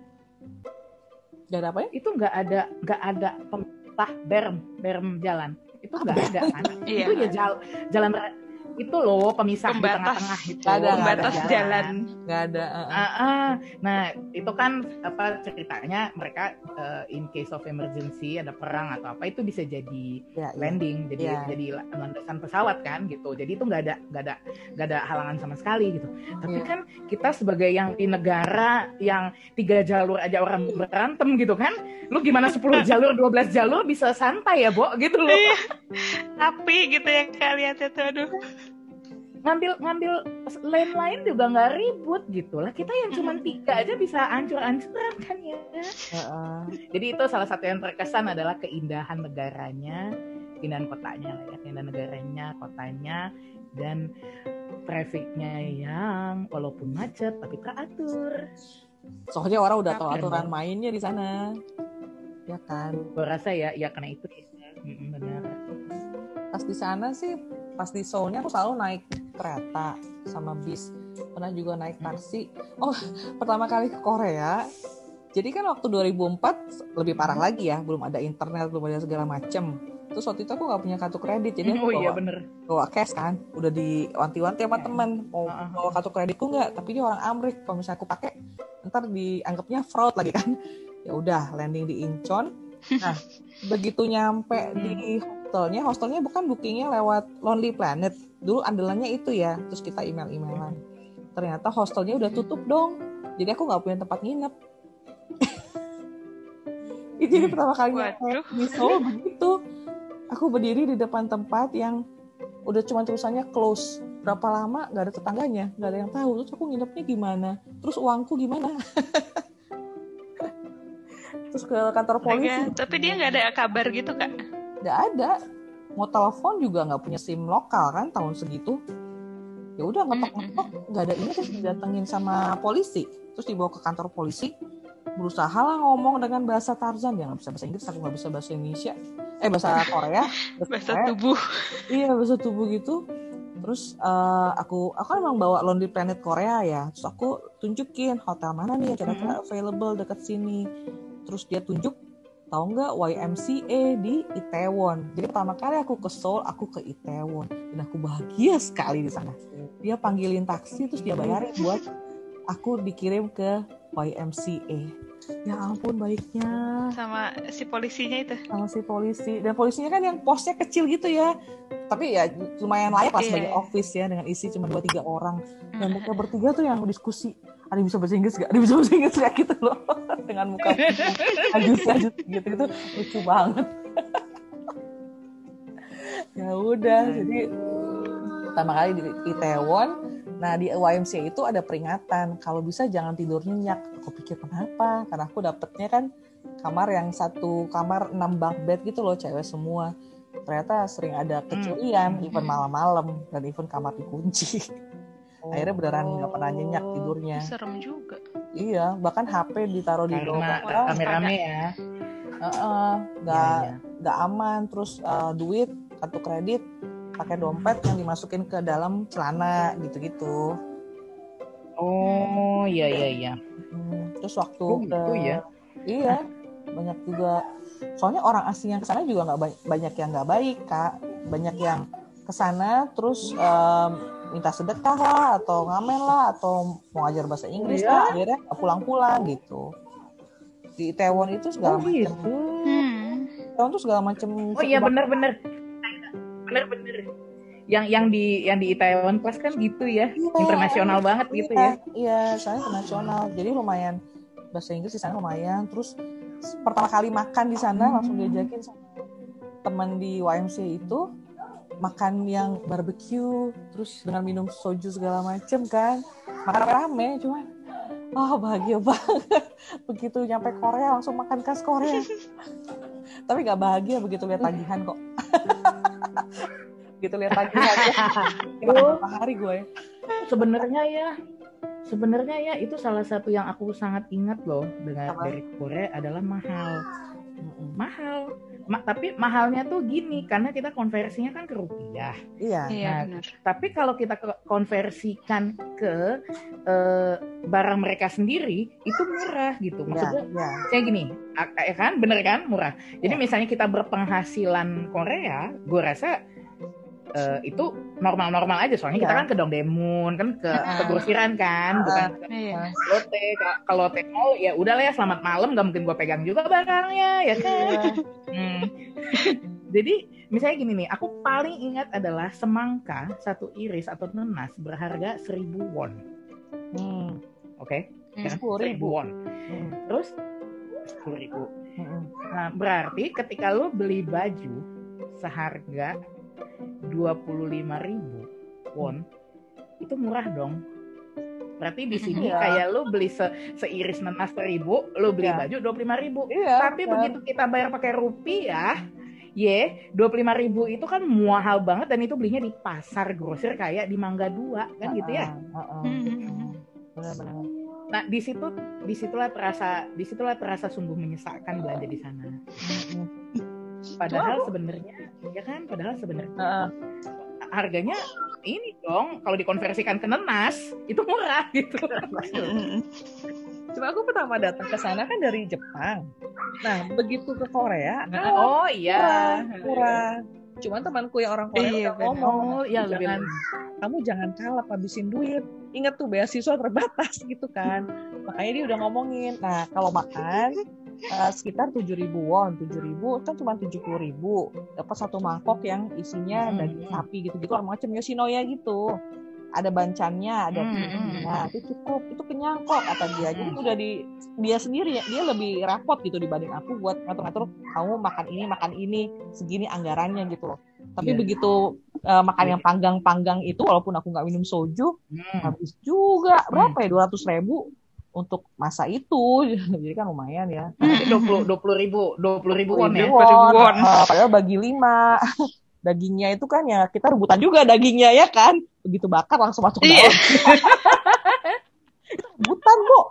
[SPEAKER 1] Nggak ada apa ya?
[SPEAKER 2] Itu nggak ada nggak ada pemerintah berem berem jalan. Itu nggak ada kan?
[SPEAKER 3] Iya.
[SPEAKER 2] Itu ya jal- jalan ra- itu loh pemisah di
[SPEAKER 3] Pembatas.
[SPEAKER 2] tengah-tengah itu
[SPEAKER 1] ada,
[SPEAKER 3] pembatas jalan
[SPEAKER 1] nggak ada uh, uh.
[SPEAKER 2] Ah, ah. nah itu kan apa ceritanya mereka eh, in case of emergency ada perang atau apa itu bisa jadi
[SPEAKER 1] Ya, ya.
[SPEAKER 2] landing jadi
[SPEAKER 1] Iya.
[SPEAKER 2] jadi la- landasan pesawat kan gitu jadi itu nggak ada nggak ada nggak ada halangan sama sekali gitu tapi
[SPEAKER 1] Iya.
[SPEAKER 2] kan kita sebagai yang di negara yang tiga jalur aja orang berantem gitu kan lu gimana 10 [LAUGHS] jalur 12 jalur bisa santai ya Bo gitu loh
[SPEAKER 3] Iya. tapi gitu ya kalian itu aduh
[SPEAKER 2] ngambil ngambil lane lain juga nggak ribut gitu. Lah kita yang cuma tiga aja bisa ancur-ancuran kan ya.
[SPEAKER 1] Uh, uh.
[SPEAKER 2] jadi itu salah satu yang terkesan adalah keindahan negaranya keindahan kotanya lah ya keindahan negaranya kotanya dan trafficnya yang walaupun macet tapi teratur.
[SPEAKER 1] Soalnya orang udah tahu aturan mainnya di sana. Ya kan.
[SPEAKER 2] Gue rasa ya ya karena itu Mm, benar.
[SPEAKER 1] Pas di sana sih pas di Seoulnya aku selalu naik kereta sama bis. Pernah juga naik taksi. Oh pertama kali ke Korea. Jadi kan waktu 2004 lebih parah lagi ya. Belum ada internet belum ada segala macem. Terus waktu itu aku nggak punya kartu kredit. Jadi [LAUGHS] aku
[SPEAKER 2] oh iya
[SPEAKER 1] bawa,
[SPEAKER 2] bener.
[SPEAKER 1] bawa cash kan. Udah diwanti-wanti sama
[SPEAKER 2] Iya.
[SPEAKER 1] temen. Mau
[SPEAKER 2] ah,
[SPEAKER 1] bawa kartu kreditku nggak? Tapi dia orang Amrik kalau misalnya aku pakai ntar dianggapnya fraud lagi kan. [LAUGHS] Ya udah landing di Incheon. Nah [LAUGHS] begitu nyampe di hostelnya hostelnya bukan bookingnya lewat Lonely Planet. Dulu andalannya itu ya terus kita email emailan ternyata hostelnya udah tutup dong. Jadi aku nggak punya tempat nginep. [LAUGHS] Jadi pertama kali nyampe
[SPEAKER 3] Waduh.
[SPEAKER 1] di Seoul begitu aku berdiri di depan tempat yang udah cuma tulisannya close. Berapa lama nggak ada tetangganya nggak ada yang tahu. Terus aku nginepnya gimana? Terus uangku gimana? [LAUGHS] Terus ke kantor polisi.
[SPEAKER 3] Astaga, tapi dia nggak ada kabar gitu kak
[SPEAKER 1] nggak ada. Mau telepon juga nggak punya sim lokal kan tahun segitu. Ya udah ngetok ngetok nggak ada ini terus didatengin sama polisi. Terus dibawa ke kantor polisi. Berusaha lah ngomong dengan bahasa Tarzan. Dia nggak bisa bahasa Inggris aku nggak bisa bahasa Indonesia. Eh bahasa [LAUGHS] Korea.
[SPEAKER 3] Bahasa
[SPEAKER 1] Korea.
[SPEAKER 3] tubuh.
[SPEAKER 1] Iya bahasa tubuh gitu. Terus eh, aku aku kan emang bawa Lonely Planet Korea ya. Terus aku tunjukin hotel mana nih yang kira-kira available dekat sini. Terus dia tunjuk tahu nggak YMCA di Itaewon? Jadi pertama kali aku ke Seoul aku ke Itaewon. Dan aku bahagia sekali di sana. Dia panggilin taksi terus dia bayarin buat aku dikirim ke YMCA ya ampun baiknya.
[SPEAKER 3] Sama si polisinya itu.
[SPEAKER 1] Sama si polisi. Dan polisinya kan yang posnya kecil gitu ya. Tapi ya lumayan layak lah
[SPEAKER 3] Iya,
[SPEAKER 1] sebagai office ya dengan isi cuma dua tiga orang. Dan mereka bertiga tuh yang diskusi ada bisa bahasa Inggris gak ada bisa bahasa Inggris gak gitu loh. [LAUGHS] Dengan muka ajus ajus gitu itu lucu banget. [LAUGHS] Ya udah jadi pertama kali di Itaewon nah di YMCA itu ada peringatan kalau bisa jangan tidur nyenyak. Aku pikir kenapa? Karena aku dapetnya kan kamar yang satu kamar enam bunk bed gitu loh cewek semua. Ternyata sering ada kecurian
[SPEAKER 3] Hmm.
[SPEAKER 1] even malam-malam dan even kamar dikunci. Akhirnya beneran nggak pernah nyenyak
[SPEAKER 2] Oh.
[SPEAKER 1] tidurnya
[SPEAKER 3] serem juga.
[SPEAKER 1] Iya bahkan HP ditaruh di bawah
[SPEAKER 2] karena
[SPEAKER 1] bantal
[SPEAKER 2] rame-rame ya.
[SPEAKER 1] Heeh, nggak
[SPEAKER 2] Iya, iya.
[SPEAKER 1] nggak aman terus eh, duit kartu kredit pakai dompet yang dimasukin ke dalam celana gitu-gitu.
[SPEAKER 2] Oh iya iya iya.
[SPEAKER 1] Hmm, terus waktu
[SPEAKER 2] Oh,
[SPEAKER 1] ke
[SPEAKER 2] gitu ya?
[SPEAKER 1] iya banyak juga. Soalnya orang asing yang ke sana juga nggak ba- banyak yang nggak baik kak. Banyak yang ke sana terus em, minta sedekah lah atau ngamen lah atau mau ajar bahasa Inggris
[SPEAKER 2] Iya?
[SPEAKER 1] lah akhirnya pulang-pulang gitu. Di Itaewon itu segala
[SPEAKER 2] oh
[SPEAKER 1] macam
[SPEAKER 2] gitu.
[SPEAKER 3] Hmm.
[SPEAKER 1] Itaewon tuh segala macam
[SPEAKER 2] oh iya bener-bener bener-bener yang yang di yang di Itaewon Class kan gitu ya
[SPEAKER 1] Iya.
[SPEAKER 2] internasional banget gitu ya
[SPEAKER 1] Iya, saya internasional. Jadi lumayan bahasa Inggris di sana lumayan. Terus pertama kali makan di sana
[SPEAKER 2] Hmm.
[SPEAKER 1] langsung diajakin sama teman di YMCA itu makan yang barbecue, terus dengan minum soju segala macem kan. Makan rame-rame, cuman oh bahagia banget. Begitu nyampe Korea langsung makan khas Korea. Tapi nggak bahagia begitu lihat tagihan kok. begitu lihat tagihan. Berapa hari gue?
[SPEAKER 2] sebenarnya ya sebenarnya ya itu salah satu yang aku sangat ingat loh dengan
[SPEAKER 1] Apa?
[SPEAKER 2] dari Korea adalah mahal mahal Ma- tapi mahalnya tuh gini karena kita konversinya kan ke rupiah
[SPEAKER 1] Iya.
[SPEAKER 3] iya
[SPEAKER 2] Nah,
[SPEAKER 3] benar
[SPEAKER 2] tapi kalau kita konversikan ke eh, barang mereka sendiri itu murah gitu
[SPEAKER 1] Iya,
[SPEAKER 2] maksudnya
[SPEAKER 1] iya.
[SPEAKER 2] saya gini ya kan bener kan murah jadi
[SPEAKER 1] Iya.
[SPEAKER 2] misalnya kita berpenghasilan Korea gue rasa eh, itu normal-normal aja soalnya kita
[SPEAKER 1] Iya.
[SPEAKER 2] kan ke Dongdaemun kan ke
[SPEAKER 1] Ah.
[SPEAKER 2] ke grosiran kan bukan ke
[SPEAKER 3] iya
[SPEAKER 2] Lotte Ka- ke Lotte Mall ya udahlah ya selamat malam gak mungkin gue pegang juga barangnya ya kan
[SPEAKER 1] Iya.
[SPEAKER 2] Hmm. jadi misalnya gini nih aku paling ingat adalah semangka satu iris atau nenas berharga 1000 won
[SPEAKER 1] Hmm.
[SPEAKER 2] oke
[SPEAKER 3] Hmm.
[SPEAKER 2] Ya,
[SPEAKER 1] Sepuluh
[SPEAKER 2] 1000
[SPEAKER 1] ribu.
[SPEAKER 2] won
[SPEAKER 1] Hmm.
[SPEAKER 2] terus 10 ribu
[SPEAKER 1] Hmm.
[SPEAKER 2] Nah, berarti ketika lo beli baju seharga 25.000 won, itu murah dong. Berarti di [LAUGHS] sini
[SPEAKER 1] Iya.
[SPEAKER 2] kayak lo beli se seiris nanas seribu, lo beli
[SPEAKER 1] Iya.
[SPEAKER 2] baju 25.000.
[SPEAKER 1] Iya.
[SPEAKER 2] Tapi
[SPEAKER 1] kan?
[SPEAKER 2] begitu kita bayar pakai rupiah, ye, 25.000 itu kan mahal banget dan itu belinya di pasar grosir kayak di Mangga 2 kan gitu ya.
[SPEAKER 1] Heeh.
[SPEAKER 3] Hmm.
[SPEAKER 1] Benar-benar.
[SPEAKER 2] Nah, di situ di situlah terasa di situlah terasa sungguh menyesalkan belanja di sana. Padahal sebenarnya ya kan, padahal sebenarnya
[SPEAKER 1] Heeh.
[SPEAKER 2] harganya ini dong kalau dikonversikan ke nenas itu murah gitu.
[SPEAKER 1] Cuma aku pertama datang ke sana kan dari Jepang. Nah, begitu ke Korea,
[SPEAKER 2] oh iya.
[SPEAKER 1] murah, murah. Cuman temanku yang orang Korea
[SPEAKER 3] Iya,
[SPEAKER 1] ngomong,
[SPEAKER 2] Oh iya lebih
[SPEAKER 1] jangan, kamu jangan kalap habisin duit. Ingat tuh beasiswa terbatas gitu kan. Makanya dia udah ngomongin. Nah, kalau makan eh, sekitar 7.000 won, 7.000 kan cuma 70.000. Dapat satu mangkok yang isinya
[SPEAKER 2] Hmm.
[SPEAKER 1] daging sapi gitu-gitu, orang macam Yoshinoya gitu. Ada bancannya, ada
[SPEAKER 2] Hmm,
[SPEAKER 1] Nah, itu cukup, itu kenyang kok kata dia. Jadi udah di dia sendiri dia lebih repot gitu dibanding aku buat ngatur-ngatur kamu makan ini, makan ini, segini anggarannya gitu loh. Tapi
[SPEAKER 2] Iya.
[SPEAKER 1] begitu uh, makan yang panggang-panggang itu, walaupun aku nggak minum soju,
[SPEAKER 2] Hmm.
[SPEAKER 1] habis juga berapa ya 200 ribu untuk masa itu. [LAUGHS] Jadi kan lumayan ya.
[SPEAKER 2] Tapi 20 20 ribu, 20 ribu won ya.
[SPEAKER 1] Ribu
[SPEAKER 3] Ribu won.
[SPEAKER 1] Uh, padahal bagi lima. [LAUGHS] Dagingnya itu kan ya kita rebutan juga dagingnya ya kan. Begitu bakar langsung masuk ke
[SPEAKER 3] Iya.
[SPEAKER 1] dalam. [LAUGHS] Rebutan kok.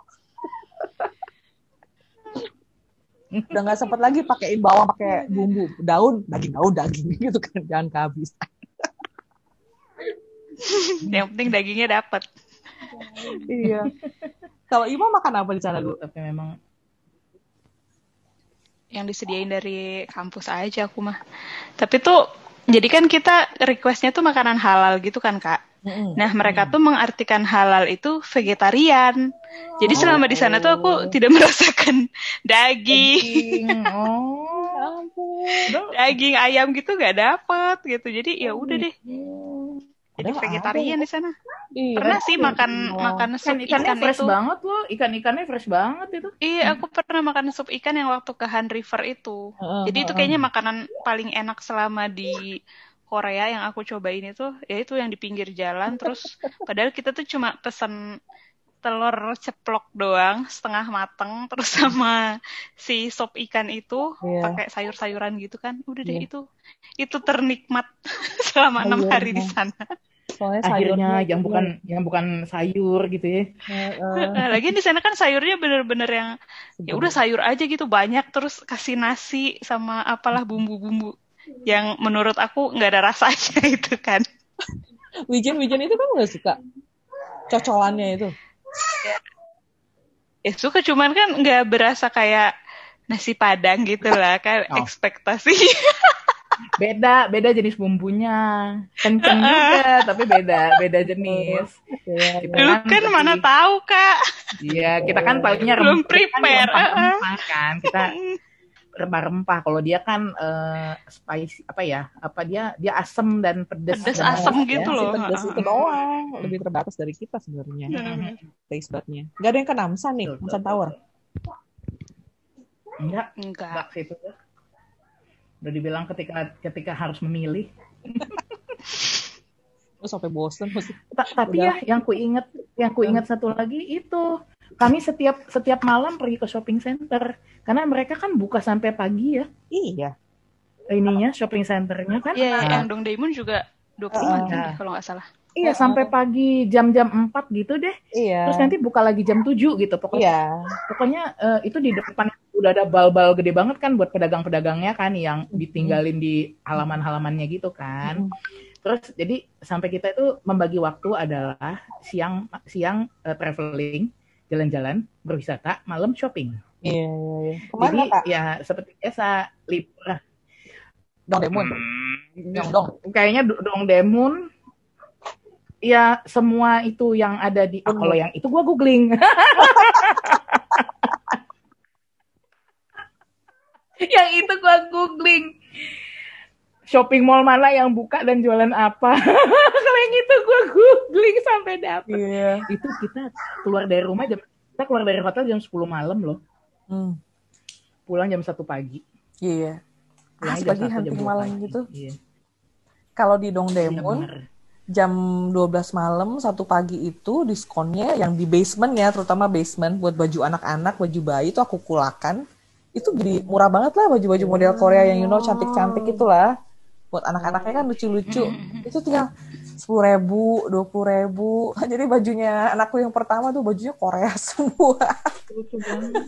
[SPEAKER 1] udah nggak sempet lagi pakein bawang pakai bumbu daun daging daun daging gitu kan jangan kehabisan
[SPEAKER 3] Yang penting dagingnya dapat.
[SPEAKER 1] iya kalau Ima makan apa di sana dulu
[SPEAKER 2] tapi memang
[SPEAKER 3] Yang disediain dari kampus aja aku mah. Tapi tuh jadi kan kita requestnya tuh makanan halal gitu kan kak. Nah mereka tuh mengartikan halal itu vegetarian. Jadi selama di sana tuh aku tidak [LAUGHS] merasakan daging,
[SPEAKER 2] Daging. Oh. [LAUGHS] Udah.
[SPEAKER 3] daging ayam gitu nggak dapet gitu. Jadi ya udah deh. Jadi
[SPEAKER 1] Padahal
[SPEAKER 3] vegetarian di sana.
[SPEAKER 1] Iya.
[SPEAKER 3] Pernah sih makan makan sup
[SPEAKER 2] Ikan ikannya
[SPEAKER 3] ikan
[SPEAKER 2] fresh
[SPEAKER 3] itu.
[SPEAKER 2] banget loh. Ikan ikannya fresh banget itu.
[SPEAKER 3] Iya, aku pernah makan sup ikan yang waktu ke Han River itu.
[SPEAKER 1] Heeh,
[SPEAKER 3] Jadi itu
[SPEAKER 1] heeh.
[SPEAKER 3] kayaknya makanan paling enak selama di Korea yang aku cobain itu, ya itu yang di pinggir jalan. Terus padahal kita tuh cuma pesen telur ceplok doang, setengah mateng, terus [LAUGHS] sama si sop ikan itu
[SPEAKER 1] Iya.
[SPEAKER 3] pakai sayur-sayuran gitu kan. Udah deh
[SPEAKER 1] Iya.
[SPEAKER 3] itu itu ternikmat [LAUGHS] selama enam hari di sana.
[SPEAKER 1] soalnya
[SPEAKER 2] Akhirnya
[SPEAKER 1] sayurnya
[SPEAKER 2] yang bukan yang bukan sayur gitu ya.
[SPEAKER 1] Heeh. [LAUGHS]
[SPEAKER 3] Nah, lagian di sana kan sayurnya bener-bener yang ya udah sayur aja gitu banyak terus kasih nasi sama apalah bumbu-bumbu yang menurut aku nggak ada rasanya itu kan
[SPEAKER 1] Wijen-wijen itu kan nggak suka cocolannya itu.
[SPEAKER 3] Ya suka cuman kan nggak berasa kayak nasi padang gitu lah kan
[SPEAKER 2] Oh.
[SPEAKER 3] ekspektasi [LAUGHS]
[SPEAKER 2] Beda, beda jenis bumbunya. Kenceng juga, tapi beda, beda jenis.
[SPEAKER 1] Iya,
[SPEAKER 2] Kita
[SPEAKER 1] iya.
[SPEAKER 3] lu
[SPEAKER 2] kan
[SPEAKER 3] kan mana tahu kak
[SPEAKER 2] Iya, kita kan taunya
[SPEAKER 3] Belum
[SPEAKER 2] rempah, kan
[SPEAKER 3] prepare,
[SPEAKER 2] rempah-rempah kan. Kita rempah-rempah. Kalau dia kan eh, spicy apa ya? Apa dia dia asem dan pedas.
[SPEAKER 3] Pedas asem
[SPEAKER 2] manis
[SPEAKER 3] gitu
[SPEAKER 2] ya.
[SPEAKER 3] loh.
[SPEAKER 1] Si pedas itu doang, lebih terbatas dari kita sebenarnya.
[SPEAKER 3] Bener-bener.
[SPEAKER 1] Taste budnya. Gak ada yang ke Namsan nih, Namsan. Tower.
[SPEAKER 2] Enggak,
[SPEAKER 3] enggak
[SPEAKER 2] itu. Udah dibilang ketika ketika harus memilih. [LAUGHS]
[SPEAKER 1] Terus sampai bosen mesti.
[SPEAKER 2] Ta- tapi
[SPEAKER 1] Udah.
[SPEAKER 2] ya yang ku inget yang ku inget satu lagi itu kami setiap setiap malam pergi ke shopping center karena mereka kan buka sampai pagi ya
[SPEAKER 1] Iya.
[SPEAKER 2] ininya shopping centernya kan
[SPEAKER 3] Iya,
[SPEAKER 2] Nah,
[SPEAKER 3] yang Dongdaemun juga 24 jam
[SPEAKER 2] Iya.
[SPEAKER 3] deh, kalau nggak salah.
[SPEAKER 2] iya
[SPEAKER 1] Uh-uh.
[SPEAKER 2] sampai pagi jam-jam 4 gitu deh
[SPEAKER 1] Iya.
[SPEAKER 2] terus nanti buka lagi jam 7 gitu pokoknya
[SPEAKER 1] Iya.
[SPEAKER 2] pokoknya eh, itu di depan udah ada bal-bal gede banget kan buat pedagang-pedagangnya kan yang ditinggalin di halaman-halamannya gitu kan terus jadi sampai kita itu membagi waktu adalah siang siang eh, traveling jalan-jalan berwisata malam shopping
[SPEAKER 1] Iya, iya, iya.
[SPEAKER 2] jadi
[SPEAKER 1] Ke mana, Kak?
[SPEAKER 2] ya seperti biasa libur
[SPEAKER 1] Dongdaemun. Dong, dong.
[SPEAKER 2] kayaknya Do- dong demun ya semua itu yang ada di ah,
[SPEAKER 1] Hmm.
[SPEAKER 2] kalau yang itu gua googling [LAUGHS] yang itu gua googling shopping mall mana yang buka dan jualan apa [LAUGHS] kalau yang itu gua googling sampai dapet
[SPEAKER 1] Iya.
[SPEAKER 2] itu kita keluar dari rumah jam kita keluar dari hotel jam 10 malam loh
[SPEAKER 1] Hmm.
[SPEAKER 2] pulang jam satu pagi
[SPEAKER 1] Iya.
[SPEAKER 2] Pulangnya
[SPEAKER 1] Ah, pagi hunting malam
[SPEAKER 2] pagi.
[SPEAKER 1] gitu.
[SPEAKER 2] iya,
[SPEAKER 1] Kalau di Dongdaemun,
[SPEAKER 2] bener.
[SPEAKER 1] jam 12 malam, satu pagi itu diskonnya yang di basement ya, terutama basement buat baju anak-anak, baju bayi itu aku kulakan. Itu jadi murah banget lah baju-baju model Korea yang you know cantik-cantik itulah. Buat anak-anaknya kan lucu-lucu. Itu tinggal sepuluh ribu, dua puluh ribu. [LAUGHS] Jadi bajunya anakku yang pertama tuh bajunya Korea [LAUGHS] semua.
[SPEAKER 2] lucu banget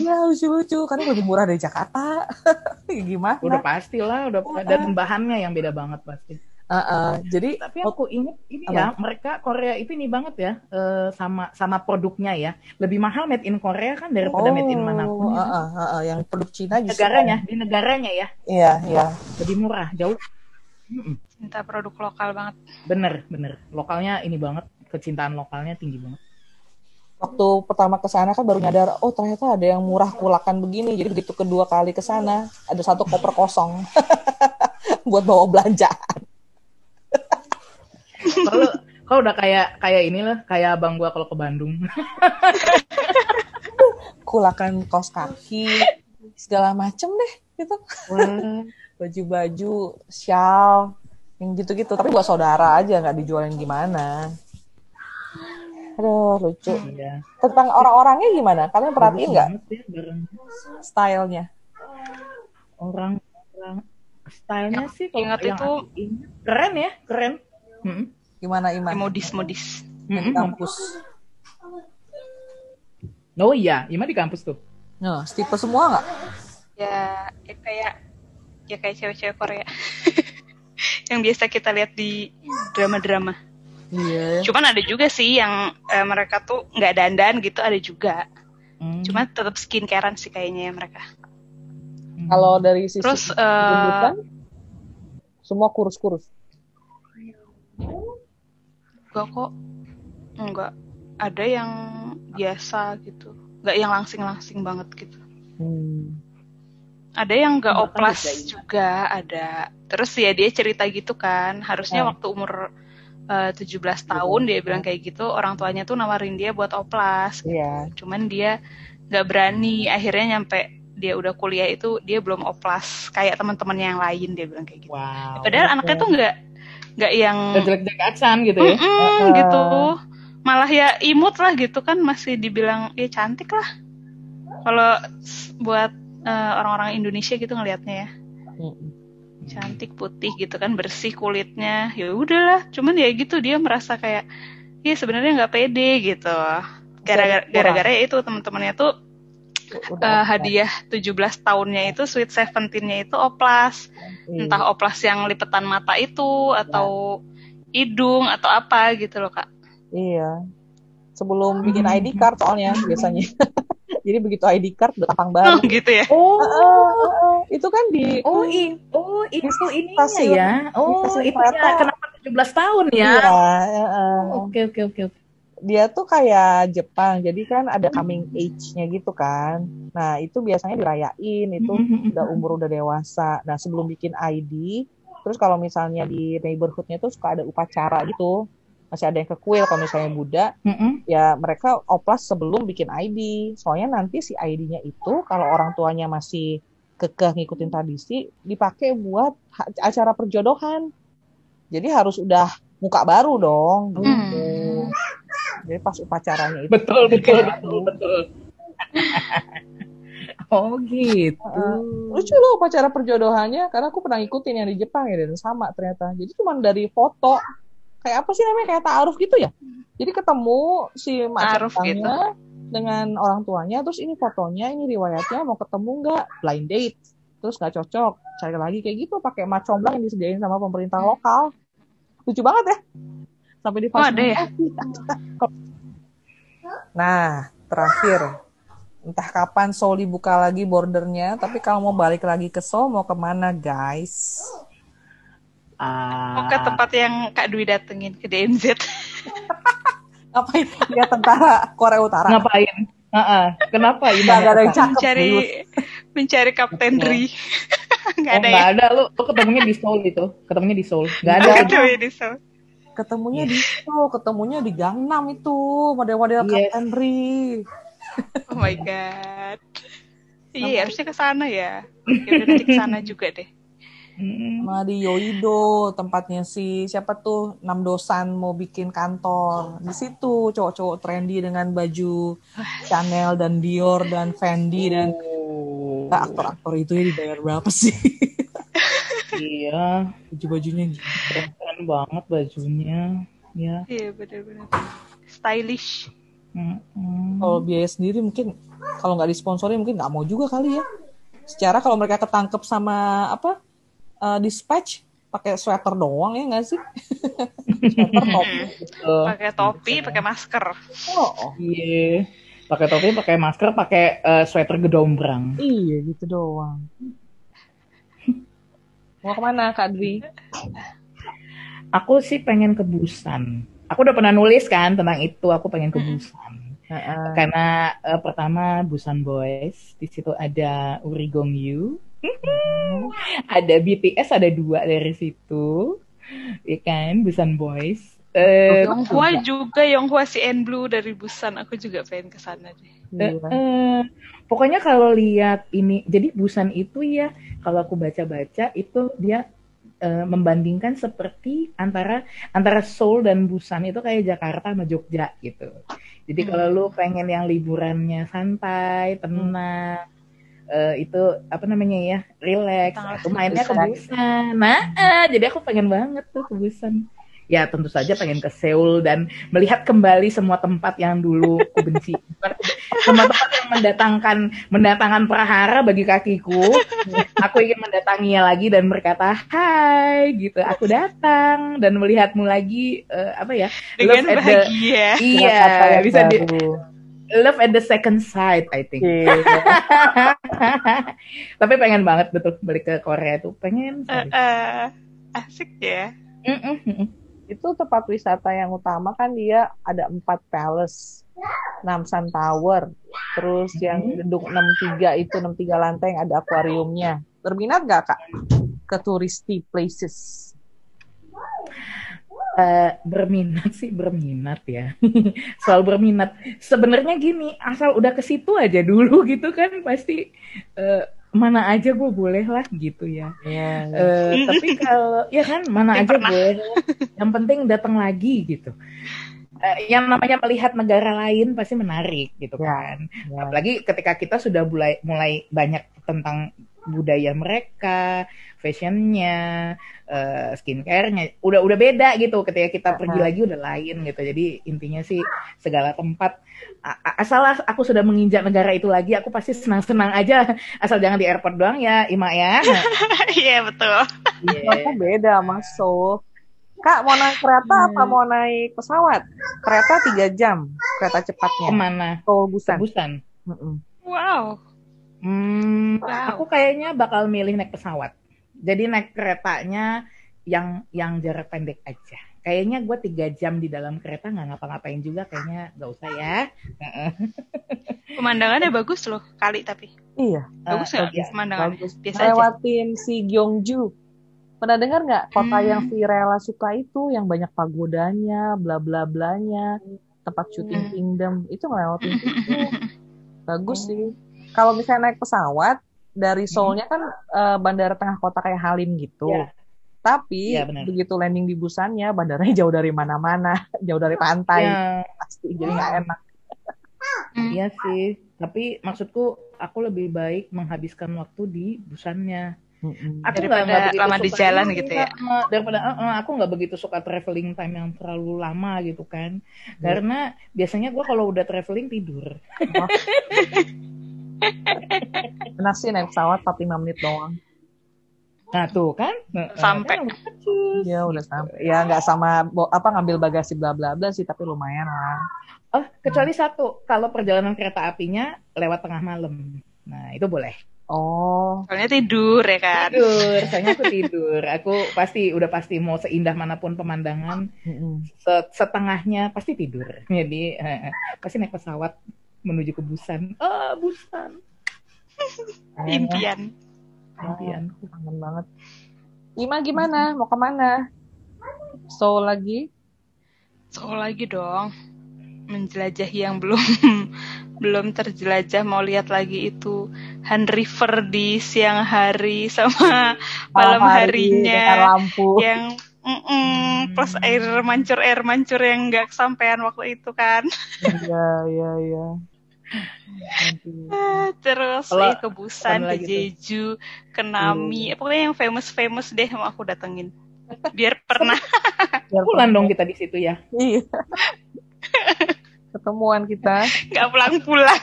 [SPEAKER 1] Ya lucu-lucu, karena lebih murah dari Jakarta. [LAUGHS] Gimana?
[SPEAKER 2] udah pasti lah udah dan bahannya yang beda banget pasti
[SPEAKER 1] Uh-uh. Jadi
[SPEAKER 2] tapi aku ingat ini
[SPEAKER 1] Apa?
[SPEAKER 2] ya mereka Korea itu ini banget ya eh, sama sama produknya ya lebih mahal made in Korea kan daripada made in mana pun ya.
[SPEAKER 1] uh-uh, uh-uh. yang produk Cina justru
[SPEAKER 2] negaranya di negaranya ya
[SPEAKER 1] Iya, iya.
[SPEAKER 2] lebih murah jauh.
[SPEAKER 3] Cinta produk lokal banget.
[SPEAKER 2] bener bener lokalnya ini banget kecintaan lokalnya tinggi banget
[SPEAKER 1] Waktu pertama ke sana kan baru nyadar, oh ternyata ada yang murah kulakan begini. Jadi begitu kedua kali ke sana, ada satu koper kosong [LAUGHS] buat bawa belanjaan.
[SPEAKER 2] Kalau kalau udah kayak kayak inilah kayak abang gua kalau ke Bandung [LAUGHS]
[SPEAKER 1] Kulakan kaos kaki, segala macem deh gitu.
[SPEAKER 2] Wah, [LAUGHS]
[SPEAKER 1] Baju-baju, shawl, yang gitu-gitu. Tapi buat saudara aja, nggak dijualin gimana. Aduh, lucu.
[SPEAKER 2] iya
[SPEAKER 1] Tentang orang-orangnya gimana? Kalian perhatiin nggak
[SPEAKER 2] ya
[SPEAKER 1] stylenya?
[SPEAKER 2] orang orang stylenya sih kalau
[SPEAKER 3] ingat
[SPEAKER 2] yang
[SPEAKER 3] itu-
[SPEAKER 2] ingat, keren ya keren Mm-mm.
[SPEAKER 1] Gimana Iman?
[SPEAKER 3] Modis-modis.
[SPEAKER 1] Di
[SPEAKER 2] Mm-mm.
[SPEAKER 1] kampus.
[SPEAKER 2] Oh iya, Ima di kampus tuh.
[SPEAKER 1] Nah, tipe semua nggak?
[SPEAKER 3] Ya, ya kayak ya kayak cewek-cewek Korea. [LAUGHS] yang biasa kita lihat di drama-drama.
[SPEAKER 1] Iya.
[SPEAKER 3] Cuman ada juga sih yang eh, mereka tuh nggak dandan gitu ada juga.
[SPEAKER 2] Hmm.
[SPEAKER 3] Cuma tetap skincarean sih kayaknya ya mereka.
[SPEAKER 2] Hmm.
[SPEAKER 1] Kalau dari sisi
[SPEAKER 3] Terus eh,
[SPEAKER 1] gendutan, semua kurus-kurus.
[SPEAKER 3] Gua kok enggak ada yang biasa gitu. Nggak yang langsing-langsing banget gitu.
[SPEAKER 1] Hmm.
[SPEAKER 3] Ada yang nggak oplas
[SPEAKER 2] bedain.
[SPEAKER 3] juga ada. Terus ya dia cerita gitu kan, harusnya
[SPEAKER 1] Hmm.
[SPEAKER 3] waktu umur eh, 17 tahun dia bilang kayak gitu, orang tuanya tuh nawarin dia buat oplas.
[SPEAKER 1] Iya.
[SPEAKER 3] Cuman dia nggak berani. Akhirnya nyampe dia udah kuliah itu dia belum oplas kayak teman-temannya yang lain dia bilang kayak gitu.
[SPEAKER 2] Wow.
[SPEAKER 3] Padahal anaknya tuh nggak nggak yang
[SPEAKER 2] jelek-jelek aksan gitu ya.
[SPEAKER 3] Mm-mm,
[SPEAKER 1] Uh-uh.
[SPEAKER 3] gitu. Malah ya imut lah gitu kan masih dibilang ya cantik lah. Kalau buat eh, orang-orang Indonesia gitu ngelihatnya ya cantik putih gitu kan bersih kulitnya ya udahlah cuman ya gitu dia merasa kayak ya sebenarnya nggak pede gitu gara-gara gara-gara ya itu teman-temannya tuh Eh,
[SPEAKER 1] oplas.
[SPEAKER 3] hadiah 17 tahunnya itu sweet seventeen-nya itu oplas
[SPEAKER 1] Iya.
[SPEAKER 3] entah oplas yang lipetan mata itu atau hidung atau apa gitu loh kak
[SPEAKER 1] Iya. Sebelum bikin ID card soalnya biasanya. [LAUGHS] Jadi begitu ID card udah tampang baru.
[SPEAKER 3] gitu ya
[SPEAKER 2] Oh,
[SPEAKER 1] Heeh, itu kan di
[SPEAKER 2] oh, i- oh itu
[SPEAKER 1] stasiun-
[SPEAKER 2] ya. Oh, itu ya kenapa 17 tahun ya?
[SPEAKER 1] Iya,
[SPEAKER 2] oke, oke, oke.
[SPEAKER 1] Dia tuh kayak Jepang, jadi kan ada coming age-nya gitu kan. Nah, itu biasanya dirayain, itu
[SPEAKER 2] Mhm.
[SPEAKER 1] udah umur udah dewasa. Nah, sebelum bikin ID, terus kalau misalnya di neighborhoodnya tuh suka ada upacara gitu. Masih ada yang ke kuil kalau misalnya Buddha,
[SPEAKER 2] Mhm.
[SPEAKER 1] ya mereka oplas sebelum bikin ID. Soalnya nanti si ID-nya itu kalau orang tuanya masih kekeh ngikutin tradisi, dipakai buat acara perjodohan. Jadi harus udah muka baru dong. Gitu.
[SPEAKER 3] Hmm.
[SPEAKER 1] Jadi pas upacaranya itu
[SPEAKER 2] Betul, betul, betul, betul. [LAUGHS] oh gitu.
[SPEAKER 1] Heeh. lucu loh upacara perjodohannya karena aku pernah ikutin yang di Jepang ya dan sama ternyata. Jadi cuma dari foto kayak apa sih namanya kayak taaruf gitu ya. Jadi ketemu si mak centangnya dengan orang tuanya terus ini fotonya ini riwayatnya mau ketemu nggak blind date terus nggak cocok cari lagi kayak gitu pakai mat comblang yang disediain sama pemerintah lokal lucu banget ya sampai di
[SPEAKER 3] Oh, ada ya?
[SPEAKER 1] Nah, terakhir. Entah kapan Seoul dibuka lagi bordernya, tapi kalau mau balik lagi ke Seoul, mau ke mana guys?
[SPEAKER 2] Ah,
[SPEAKER 3] mau ke tempat yang Kak Dwi datengin ke DMZ [LAUGHS]
[SPEAKER 1] Ngapain dia tentara Korea Utara?
[SPEAKER 2] ngapain? Heeh. Kenapa ini?
[SPEAKER 1] Nggak ada yang cakep.
[SPEAKER 3] mencari mencari Kapten Ri [LAUGHS] nggak
[SPEAKER 2] Oh,
[SPEAKER 3] ada
[SPEAKER 2] nggak
[SPEAKER 3] ya
[SPEAKER 2] ada lu, lu ketemunya di Seoul itu. Ketemunya di Seoul. Nggak ada.
[SPEAKER 3] Aduh, ini so-
[SPEAKER 1] Ketemunya di itu, ketemunya di Gangnam itu, model-model
[SPEAKER 2] Yes.
[SPEAKER 1] Kapten Ri.
[SPEAKER 3] oh my god iya ya, harusnya ke sana ya ya udah nanti ke sana [LAUGHS] juga deh.
[SPEAKER 1] Sama di Yoido, tempatnya si siapa tuh Nam Dosan mau bikin kantor. Di situ cowok-cowok trendy dengan baju Chanel dan Dior dan Fendi dan
[SPEAKER 2] Oh.
[SPEAKER 1] Nah, aktor-aktor itu ya dibayar berapa sih?
[SPEAKER 2] Iya, [LAUGHS]
[SPEAKER 1] Baju-bajunya gitu.
[SPEAKER 2] Keren banget bajunya. Ya.
[SPEAKER 3] iya benar-benar stylish
[SPEAKER 2] Mm-mm.
[SPEAKER 1] Kalau biaya sendiri mungkin kalau nggak disponsori mungkin nggak mau juga kali ya. Secara kalau mereka ketangkep sama apa eh, dispatch pakai sweater doang ya nggak sih? [LAUGHS] sweater [LAUGHS] topi.
[SPEAKER 2] Gitu.
[SPEAKER 3] pakai topi pakai masker
[SPEAKER 1] Oh,
[SPEAKER 2] Iya. Pakai topi, pakai masker, pakai eh, sweater gedombrang.
[SPEAKER 1] iya gitu doang. Mau ke mana Kak Dwi?
[SPEAKER 2] Aku sih pengen ke Busan. Aku udah pernah nulis kan tentang itu. Aku pengen ke. Busan.
[SPEAKER 1] Heeh.
[SPEAKER 2] Karena eh, pertama Busan Boys, di situ ada Uri Gong Yu, ada BTS ada dua dari situ, ya kan Busan Boys. Eh,
[SPEAKER 3] Yonghua juga Yonghua si N Blue dari Busan aku juga pengen ke sana deh
[SPEAKER 2] eh,
[SPEAKER 1] Iya.
[SPEAKER 2] eh, pokoknya kalau lihat ini, jadi Busan itu ya kalau aku baca-baca itu dia eh, membandingkan seperti antara antara Seoul dan Busan itu kayak Jakarta sama Jogja gitu. Jadi
[SPEAKER 3] Hmm.
[SPEAKER 2] kalau lu pengen yang liburannya santai, tenang, eh, itu apa namanya ya, relax, aku mainnya ke
[SPEAKER 1] Busan.
[SPEAKER 2] Nah, eh, jadi aku pengen banget tuh ke Busan. Ya tentu saja pengen ke Seoul dan melihat kembali semua tempat yang dulu aku benci. Aku- tempat-tempat yang mendatangkan mendatangkan prahara bagi kakiku. Aku ingin mendatanginya lagi dan berkata, "Hai," gitu. Aku datang dan melihatmu lagi uh, apa ya?
[SPEAKER 3] Dengan
[SPEAKER 2] love at
[SPEAKER 3] bahagia.
[SPEAKER 2] The, iya, bisa di love at the second sight, I think. Yeah. [LAUGHS] Tapi pengen banget betul balik ke Korea tuh, pengen.
[SPEAKER 3] Uh, uh, asik ya. Mm -mm
[SPEAKER 1] itu tempat wisata yang utama kan dia ada empat palace. Namsan Tower. Terus yang hmm. gedung 63 itu 63 lantai yang ada akuariumnya. Berminat gak kak ke touristy places?
[SPEAKER 2] Uh, berminat sih berminat ya. [LAUGHS] Selalu berminat. Sebenarnya gini asal udah ke situ aja dulu gitu kan pasti uh, mana aja gue boleh lah gitu ya. Yeah, iya. uh, tapi kalau ya kan mana aja pernah. boleh. Yang penting datang lagi gitu. Uh, yang namanya melihat negara lain pasti menarik gitu yeah, kan. Yeah. Apalagi ketika kita sudah mulai mulai banyak tentang budaya mereka, fashionnya, uh, skincare-nya, udah udah beda gitu. Ketika kita pergi lagi udah lain gitu. Jadi intinya sih segala tempat asal aku sudah menginjak negara itu lagi, aku pasti senang-senang aja. Asal jangan di airport doang ya, Ima ya. [LAUGHS]
[SPEAKER 3] Iya betul.
[SPEAKER 1] Yeah. Aku beda masuk. Kak mau naik kereta hmm. apa mau naik pesawat? Kereta tiga jam, kereta cepatnya.
[SPEAKER 2] Ke mana?
[SPEAKER 1] Ke Busan.
[SPEAKER 2] Busan.
[SPEAKER 3] Wow.
[SPEAKER 2] Hmm, wow. Aku kayaknya bakal milih naik pesawat. Jadi naik keretanya yang yang jarak pendek aja. Kayaknya gue tiga jam di dalam kereta nggak ngapa-ngapain juga kayaknya nggak usah ya.
[SPEAKER 3] Pemandangannya bagus loh kali tapi.
[SPEAKER 1] Iya.
[SPEAKER 3] Bagus uh, pemandangannya? Bagus.
[SPEAKER 1] biasa lewatin aja. si Gyeongju. Pernah dengar nggak kota hmm. yang Virela suka itu yang banyak pagodanya bla bla blanya tempat syuting hmm. kingdom? Itu ngelewatin itu [LAUGHS] bagus sih. Kalau misalnya naik pesawat dari Seoulnya kan uh, bandara tengah kota kayak Halim gitu yeah tapi ya, begitu landing di Busannya, bandaranya jauh dari mana-mana, [LAUGHS] jauh dari pantai, ya. pasti jadi nggak enak.
[SPEAKER 2] Iya sih, tapi maksudku aku lebih baik menghabiskan waktu di Busannya.
[SPEAKER 3] Aku daripada gak, gak lama di jalan gitu ya.
[SPEAKER 2] Daripada uh, uh, aku nggak begitu suka traveling time yang terlalu lama gitu kan. Hmm. Karena biasanya gue kalau udah traveling tidur. Oh. [LAUGHS]
[SPEAKER 1] Enak sih naik pesawat 45 menit doang.
[SPEAKER 2] Nah tuh kan
[SPEAKER 3] sampai.
[SPEAKER 1] Ya udah sampai. Ya nggak sama apa ngambil bagasi bla bla bla sih tapi lumayan lah.
[SPEAKER 2] Oh kecuali hmm. satu kalau perjalanan kereta apinya lewat tengah malam. Nah itu boleh.
[SPEAKER 1] Oh.
[SPEAKER 3] Soalnya tidur ya kan.
[SPEAKER 2] Tidur, soalnya aku [LAUGHS] tidur. Aku pasti udah pasti mau seindah mana pun pemandangan, setengahnya pasti tidur. Jadi eh, pasti naik pesawat menuju ke Busan. Ah, oh, Busan.
[SPEAKER 3] Impian.
[SPEAKER 1] Impian. Oh, kangen banget. Ima gimana? Mau ke mana? Seoul lagi?
[SPEAKER 3] Seoul lagi dong. Menjelajahi yang belum [LAUGHS] belum terjelajah mau lihat lagi itu Han River di siang hari sama [LAUGHS] malam harinya
[SPEAKER 1] lampu.
[SPEAKER 3] yang mm -mm, plus air mancur air mancur yang nggak kesampaian waktu itu kan [LAUGHS]
[SPEAKER 1] iya iya iya
[SPEAKER 3] Terus Kalo, ya ke Busan, ke Jeju, ke Nami, hmm. pokoknya yang famous-famous deh mau aku datengin. Biar [LAUGHS] pernah.
[SPEAKER 2] Biar pulang dong kita di situ ya.
[SPEAKER 1] Iya. Ketemuan kita. [LAUGHS]
[SPEAKER 3] Gak pulang-pulang.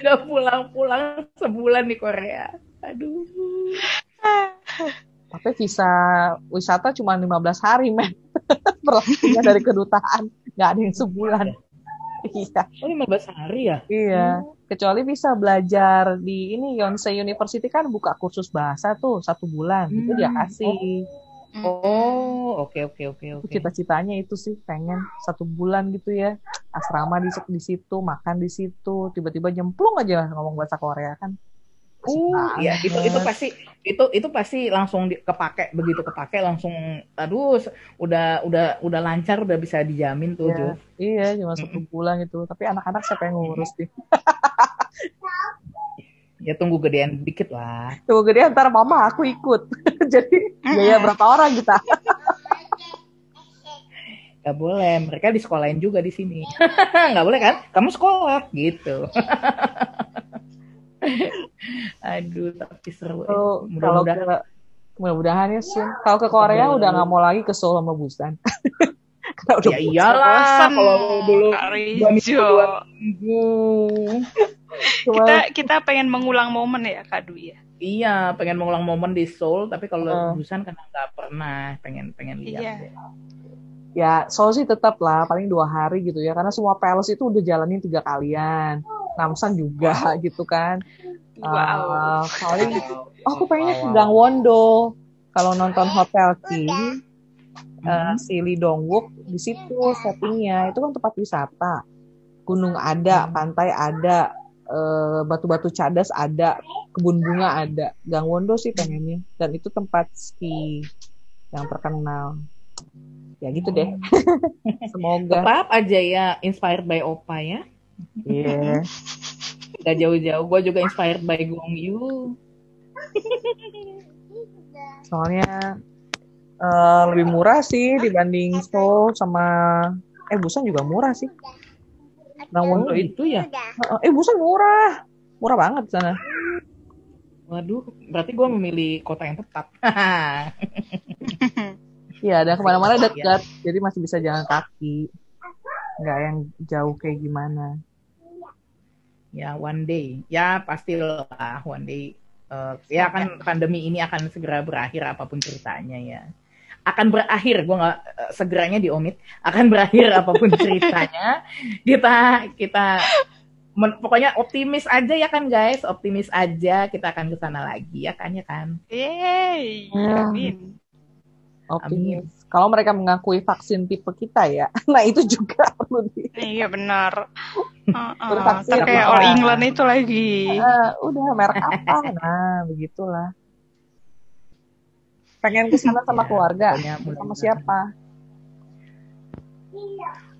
[SPEAKER 2] Gak pulang-pulang sebulan di Korea. Aduh. [LAUGHS]
[SPEAKER 1] Tapi visa wisata cuma 15 hari, men. Berlakunya dari kedutaan. Gak ada yang sebulan.
[SPEAKER 2] Iya. Oh 15 hari ya?
[SPEAKER 1] Iya. Hmm. Kecuali bisa belajar di ini Yonsei University kan buka kursus bahasa tuh satu bulan. Hmm. Itu dia kasih.
[SPEAKER 2] Oh, oke oke oke oke.
[SPEAKER 1] Cita-citanya itu sih pengen satu bulan gitu ya. Asrama di, di situ, makan di situ, tiba-tiba nyemplung aja ngomong bahasa Korea kan.
[SPEAKER 2] Uh, ya itu itu pasti itu itu pasti langsung di, kepake begitu kepake langsung aduh udah udah udah lancar udah bisa dijamin tuh
[SPEAKER 1] yeah. Iya cuma satu bulan itu tapi anak-anak siapa yang ngurus sih? [LAUGHS]
[SPEAKER 2] ya tunggu gedean dikit lah.
[SPEAKER 1] Tunggu gedean ntar mama aku ikut. [LAUGHS] Jadi biaya berapa orang kita? [LAUGHS]
[SPEAKER 2] Gak boleh, mereka di sekolahin juga di sini. Gak boleh kan? Kamu sekolah gitu. [LAUGHS] Aduh, tapi seru.
[SPEAKER 1] Oh, mudah-mudahan mudah-mudahan ya sih. Kalau ke Korea udah nggak mau lagi ke Seoul sama Busan. [LAUGHS]
[SPEAKER 2] udah ya iyalah kalau dulu dua minggu, dua minggu. [LAUGHS]
[SPEAKER 1] Cuma
[SPEAKER 3] Kita kita pengen mengulang momen ya Kak Dwi ya.
[SPEAKER 2] Iya, pengen mengulang momen di Seoul, tapi kalau
[SPEAKER 1] Oh.
[SPEAKER 2] Busan kan nggak pernah pengen pengen lihat.
[SPEAKER 3] Iya.
[SPEAKER 2] deh.
[SPEAKER 1] ya Seoul sih tetap lah paling dua hari gitu ya karena semua palace itu udah jalanin tiga kalian. Namsan juga [LAUGHS] gitu kan.
[SPEAKER 3] Wow.
[SPEAKER 1] Ah, paling oh, aku pengennya ke
[SPEAKER 2] Wow.
[SPEAKER 1] Gangwon-do. Kalau nonton Hotel King,
[SPEAKER 2] Hmm.
[SPEAKER 1] eh, si Lee Dong Wook di situ settingnya itu kan tempat wisata. Gunung ada, pantai ada, eh, batu-batu cadas ada, kebun bunga ada. Gangwon-do sih pengennya. Dan itu tempat ski yang terkenal. Ya gitu deh. [LAUGHS] Semoga.
[SPEAKER 2] Tetap aja ya inspired by Opa ya.
[SPEAKER 1] Iya.
[SPEAKER 2] Gak jauh-jauh, gue juga inspired by Gong Yu.
[SPEAKER 1] Soalnya eh, lebih murah sih dibanding Seoul sama eh Busan juga murah sih. Gangwon
[SPEAKER 2] Oh, itu ya.
[SPEAKER 1] Eh Busan murah. Murah banget sana.
[SPEAKER 2] Waduh, berarti gue memilih kota yang tepat. [LAUGHS]
[SPEAKER 1] Iya, dan ke mana-mana
[SPEAKER 2] Iya.
[SPEAKER 1] dekat. Jadi masih bisa jalan kaki. Nggak yang jauh kayak gimana.
[SPEAKER 2] ya, one day. Ya, pastilah one day. Eh, ya kan pandemi ini akan segera berakhir apa pun ceritanya ya. Akan berakhir, gue nggak eh, segeranya di omit. Akan berakhir apa pun [LAUGHS] ceritanya. Kita kita men- pokoknya optimis aja ya kan guys, optimis aja kita akan ke sana lagi ya kan ya kan.
[SPEAKER 3] Yeay.
[SPEAKER 1] Ya.
[SPEAKER 3] Amin.
[SPEAKER 1] Optimis. Kalau mereka mengakui vaksin tipe kita ya. [LAUGHS] Nah, itu juga [LAUGHS] perlu di
[SPEAKER 3] Iya benar. Heeh.
[SPEAKER 1] Bervaksin
[SPEAKER 3] Ntar kayak? All England itu lagi.
[SPEAKER 1] Eh, udah merek apa? [LAUGHS] Nah, begitulah. Pengen ke sana sama
[SPEAKER 2] Ya,
[SPEAKER 1] keluarga.
[SPEAKER 2] pokoknya
[SPEAKER 1] Sama siapa?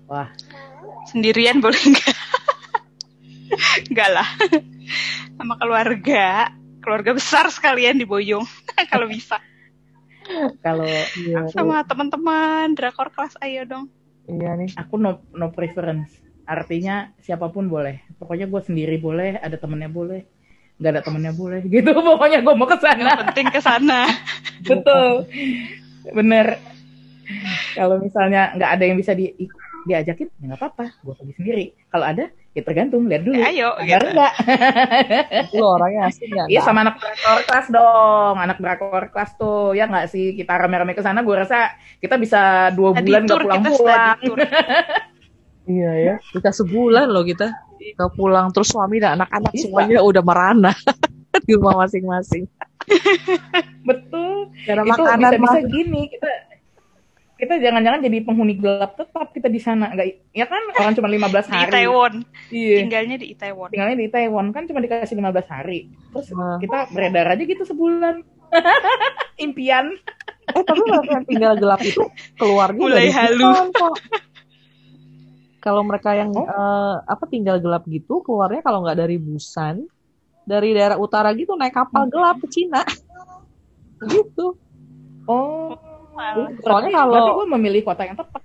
[SPEAKER 2] Wah,
[SPEAKER 3] Sendirian boleh nggak? Enggak lah. Sama keluarga. Keluarga besar sekalian di Boyong. Kalau bisa.
[SPEAKER 2] Kalau
[SPEAKER 1] Iya,
[SPEAKER 3] Sama teman-teman. Drakor kelas ayo dong.
[SPEAKER 1] iya nih.
[SPEAKER 2] aku no no preference. Artinya siapa pun boleh. Pokoknya gue sendiri boleh ada temennya boleh. Nggak ada temennya boleh. [LAUGHS] Gitu pokoknya gue mau ke
[SPEAKER 3] Yang
[SPEAKER 2] sana
[SPEAKER 3] penting ke sana. [LAUGHS]
[SPEAKER 2] betul. Bener. Kalau misalnya nggak ada yang bisa di diajakin ya nggak apa-apa. Gue pergi sendiri. Kalau ada ya tergantung lihat dulu
[SPEAKER 3] Ya, ayo gitu.
[SPEAKER 2] nggak
[SPEAKER 1] Lu orangnya asli nggak?
[SPEAKER 2] Iya sama anak drakor kelas dong, anak drakor kelas tuh ya nggak sih kita rame-rame ke sana, gue rasa kita bisa dua
[SPEAKER 3] Study
[SPEAKER 2] bulan nggak
[SPEAKER 3] tour, kita
[SPEAKER 2] pulang-pulang. [LAUGHS]
[SPEAKER 1] Iya ya. Kita sebulan loh kita. Kita pulang terus suami dan anak-anak
[SPEAKER 2] Bisa.
[SPEAKER 1] semuanya udah merana [LAUGHS] di rumah masing-masing.
[SPEAKER 2] Betul.
[SPEAKER 1] Karena
[SPEAKER 2] itu
[SPEAKER 1] makanan
[SPEAKER 2] bisa-bisa
[SPEAKER 1] mah.
[SPEAKER 2] gini kita kita jangan-jangan jadi penghuni gelap tetap kita di sana nggak ya kan orang cuma [LAUGHS] 15
[SPEAKER 3] Di
[SPEAKER 2] hari
[SPEAKER 3] Itaewon.
[SPEAKER 2] iya
[SPEAKER 3] Tinggalnya di Itaewon.
[SPEAKER 2] tinggalnya di Taiwan kan cuma dikasih 15 hari terus
[SPEAKER 1] Nah.
[SPEAKER 2] kita beredar aja gitu sebulan [LAUGHS] impian
[SPEAKER 1] Eh tapi mereka yang tinggal gelap itu keluarnya
[SPEAKER 3] Mulai halu.
[SPEAKER 1] Kalau mereka yang
[SPEAKER 2] Oh.
[SPEAKER 1] eh, apa tinggal gelap gitu keluarnya kalau nggak dari Busan, dari daerah utara gitu naik kapal
[SPEAKER 2] Hmm.
[SPEAKER 1] gelap ke Cina. [LAUGHS] Gitu.
[SPEAKER 2] oh
[SPEAKER 1] Soalnya
[SPEAKER 2] berarti
[SPEAKER 1] kalau
[SPEAKER 2] gue memilih kota yang tepat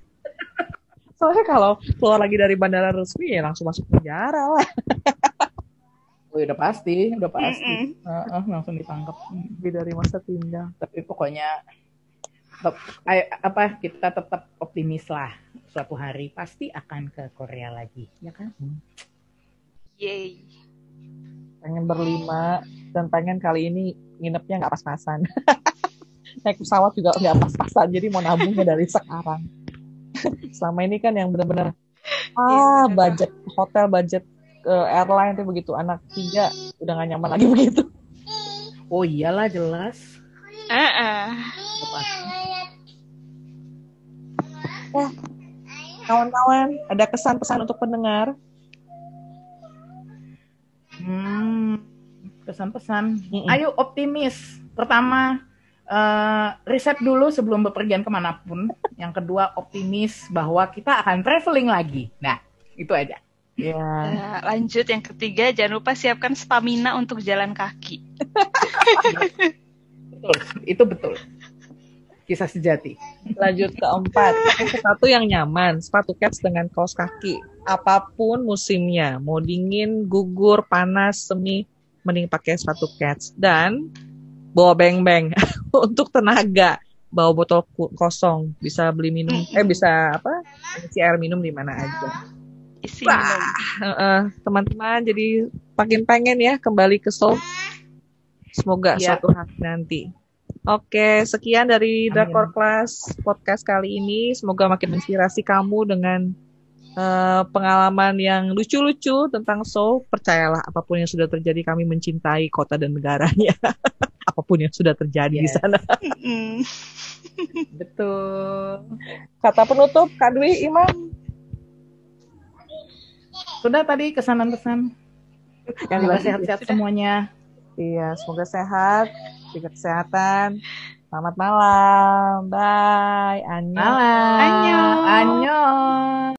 [SPEAKER 2] [LAUGHS]
[SPEAKER 1] soalnya kalau keluar lagi dari bandara resmi ya langsung masuk penjara lah. [LAUGHS]
[SPEAKER 2] oh, udah pasti udah pasti
[SPEAKER 3] Mm-mm.
[SPEAKER 2] Heeh, langsung ditangkap
[SPEAKER 1] Lebih dari masa tinggal.
[SPEAKER 2] tapi pokoknya tetap, ay- apa kita tetap optimis lah suatu hari pasti akan ke Korea lagi ya kan
[SPEAKER 3] Yeay.
[SPEAKER 1] pengen berlima dan pengen kali ini nginepnya nggak pas-pasan. [LAUGHS] Naik pesawat juga nggak pas-pasan, jadi mau nabungnya dari sekarang. [LAUGHS] Selama ini kan yang benar-benar ah
[SPEAKER 3] bener.
[SPEAKER 1] budget hotel, budget eh, airline tuh begitu anak tiga udah gak nyaman lagi [LAUGHS] begitu.
[SPEAKER 2] oh iyalah jelas
[SPEAKER 3] Heeh.
[SPEAKER 2] Udah pasti.
[SPEAKER 1] Kawan-kawan, ada kesan-pesan untuk pendengar?
[SPEAKER 2] Hmm, pesan-pesan.
[SPEAKER 1] Mm-mm.
[SPEAKER 2] Ayo optimis. Pertama, eh, riset dulu sebelum bepergian ke mana pun. Yang kedua, optimis bahwa kita akan traveling lagi. Nah, itu aja.
[SPEAKER 1] Ya,
[SPEAKER 3] Nah, lanjut yang ketiga, jangan lupa siapkan stamina untuk jalan kaki.
[SPEAKER 2] Betul, itu betul. Kisah sejati.
[SPEAKER 1] lanjut keempat. Sepatu yang nyaman, sepatu cats dengan kaos kaki. Apa pun musimnya, mau dingin, gugur, panas, semi, mending pakai sepatu cats. Dan bawa beng-beng [LAUGHS] untuk tenaga. Bawa botol kosong, bisa beli minum, eh bisa apa? Isi air minum di mana aja.
[SPEAKER 3] Isi
[SPEAKER 1] Wah. Heeh, teman-teman, jadi makin pengen ya kembali ke Seoul. Semoga
[SPEAKER 2] Iya.
[SPEAKER 1] suatu hari nanti. Oke, sekian dari. Drakor Class podcast kali ini. Semoga makin menginspirasi kamu dengan eh, pengalaman yang lucu-lucu tentang Seoul. Percayalah, apa pun yang sudah terjadi, kami mencintai kota dan negaranya. [LAUGHS] apa pun yang sudah terjadi di
[SPEAKER 2] Yes.
[SPEAKER 1] sana. [LAUGHS]
[SPEAKER 3] Mm.
[SPEAKER 2] Betul.
[SPEAKER 1] Kata penutup, Kak Dwi, Imam.
[SPEAKER 2] Sudah tadi kesan-pesan.
[SPEAKER 1] Yang
[SPEAKER 2] Semoga
[SPEAKER 1] dilanjut.
[SPEAKER 2] sehat-sehat semuanya.
[SPEAKER 1] Iya, semoga sehat, jaga kesehatan. Selamat malam. Bye. Annyeong.
[SPEAKER 2] Malam.
[SPEAKER 3] Annyeong.
[SPEAKER 2] Annyeong.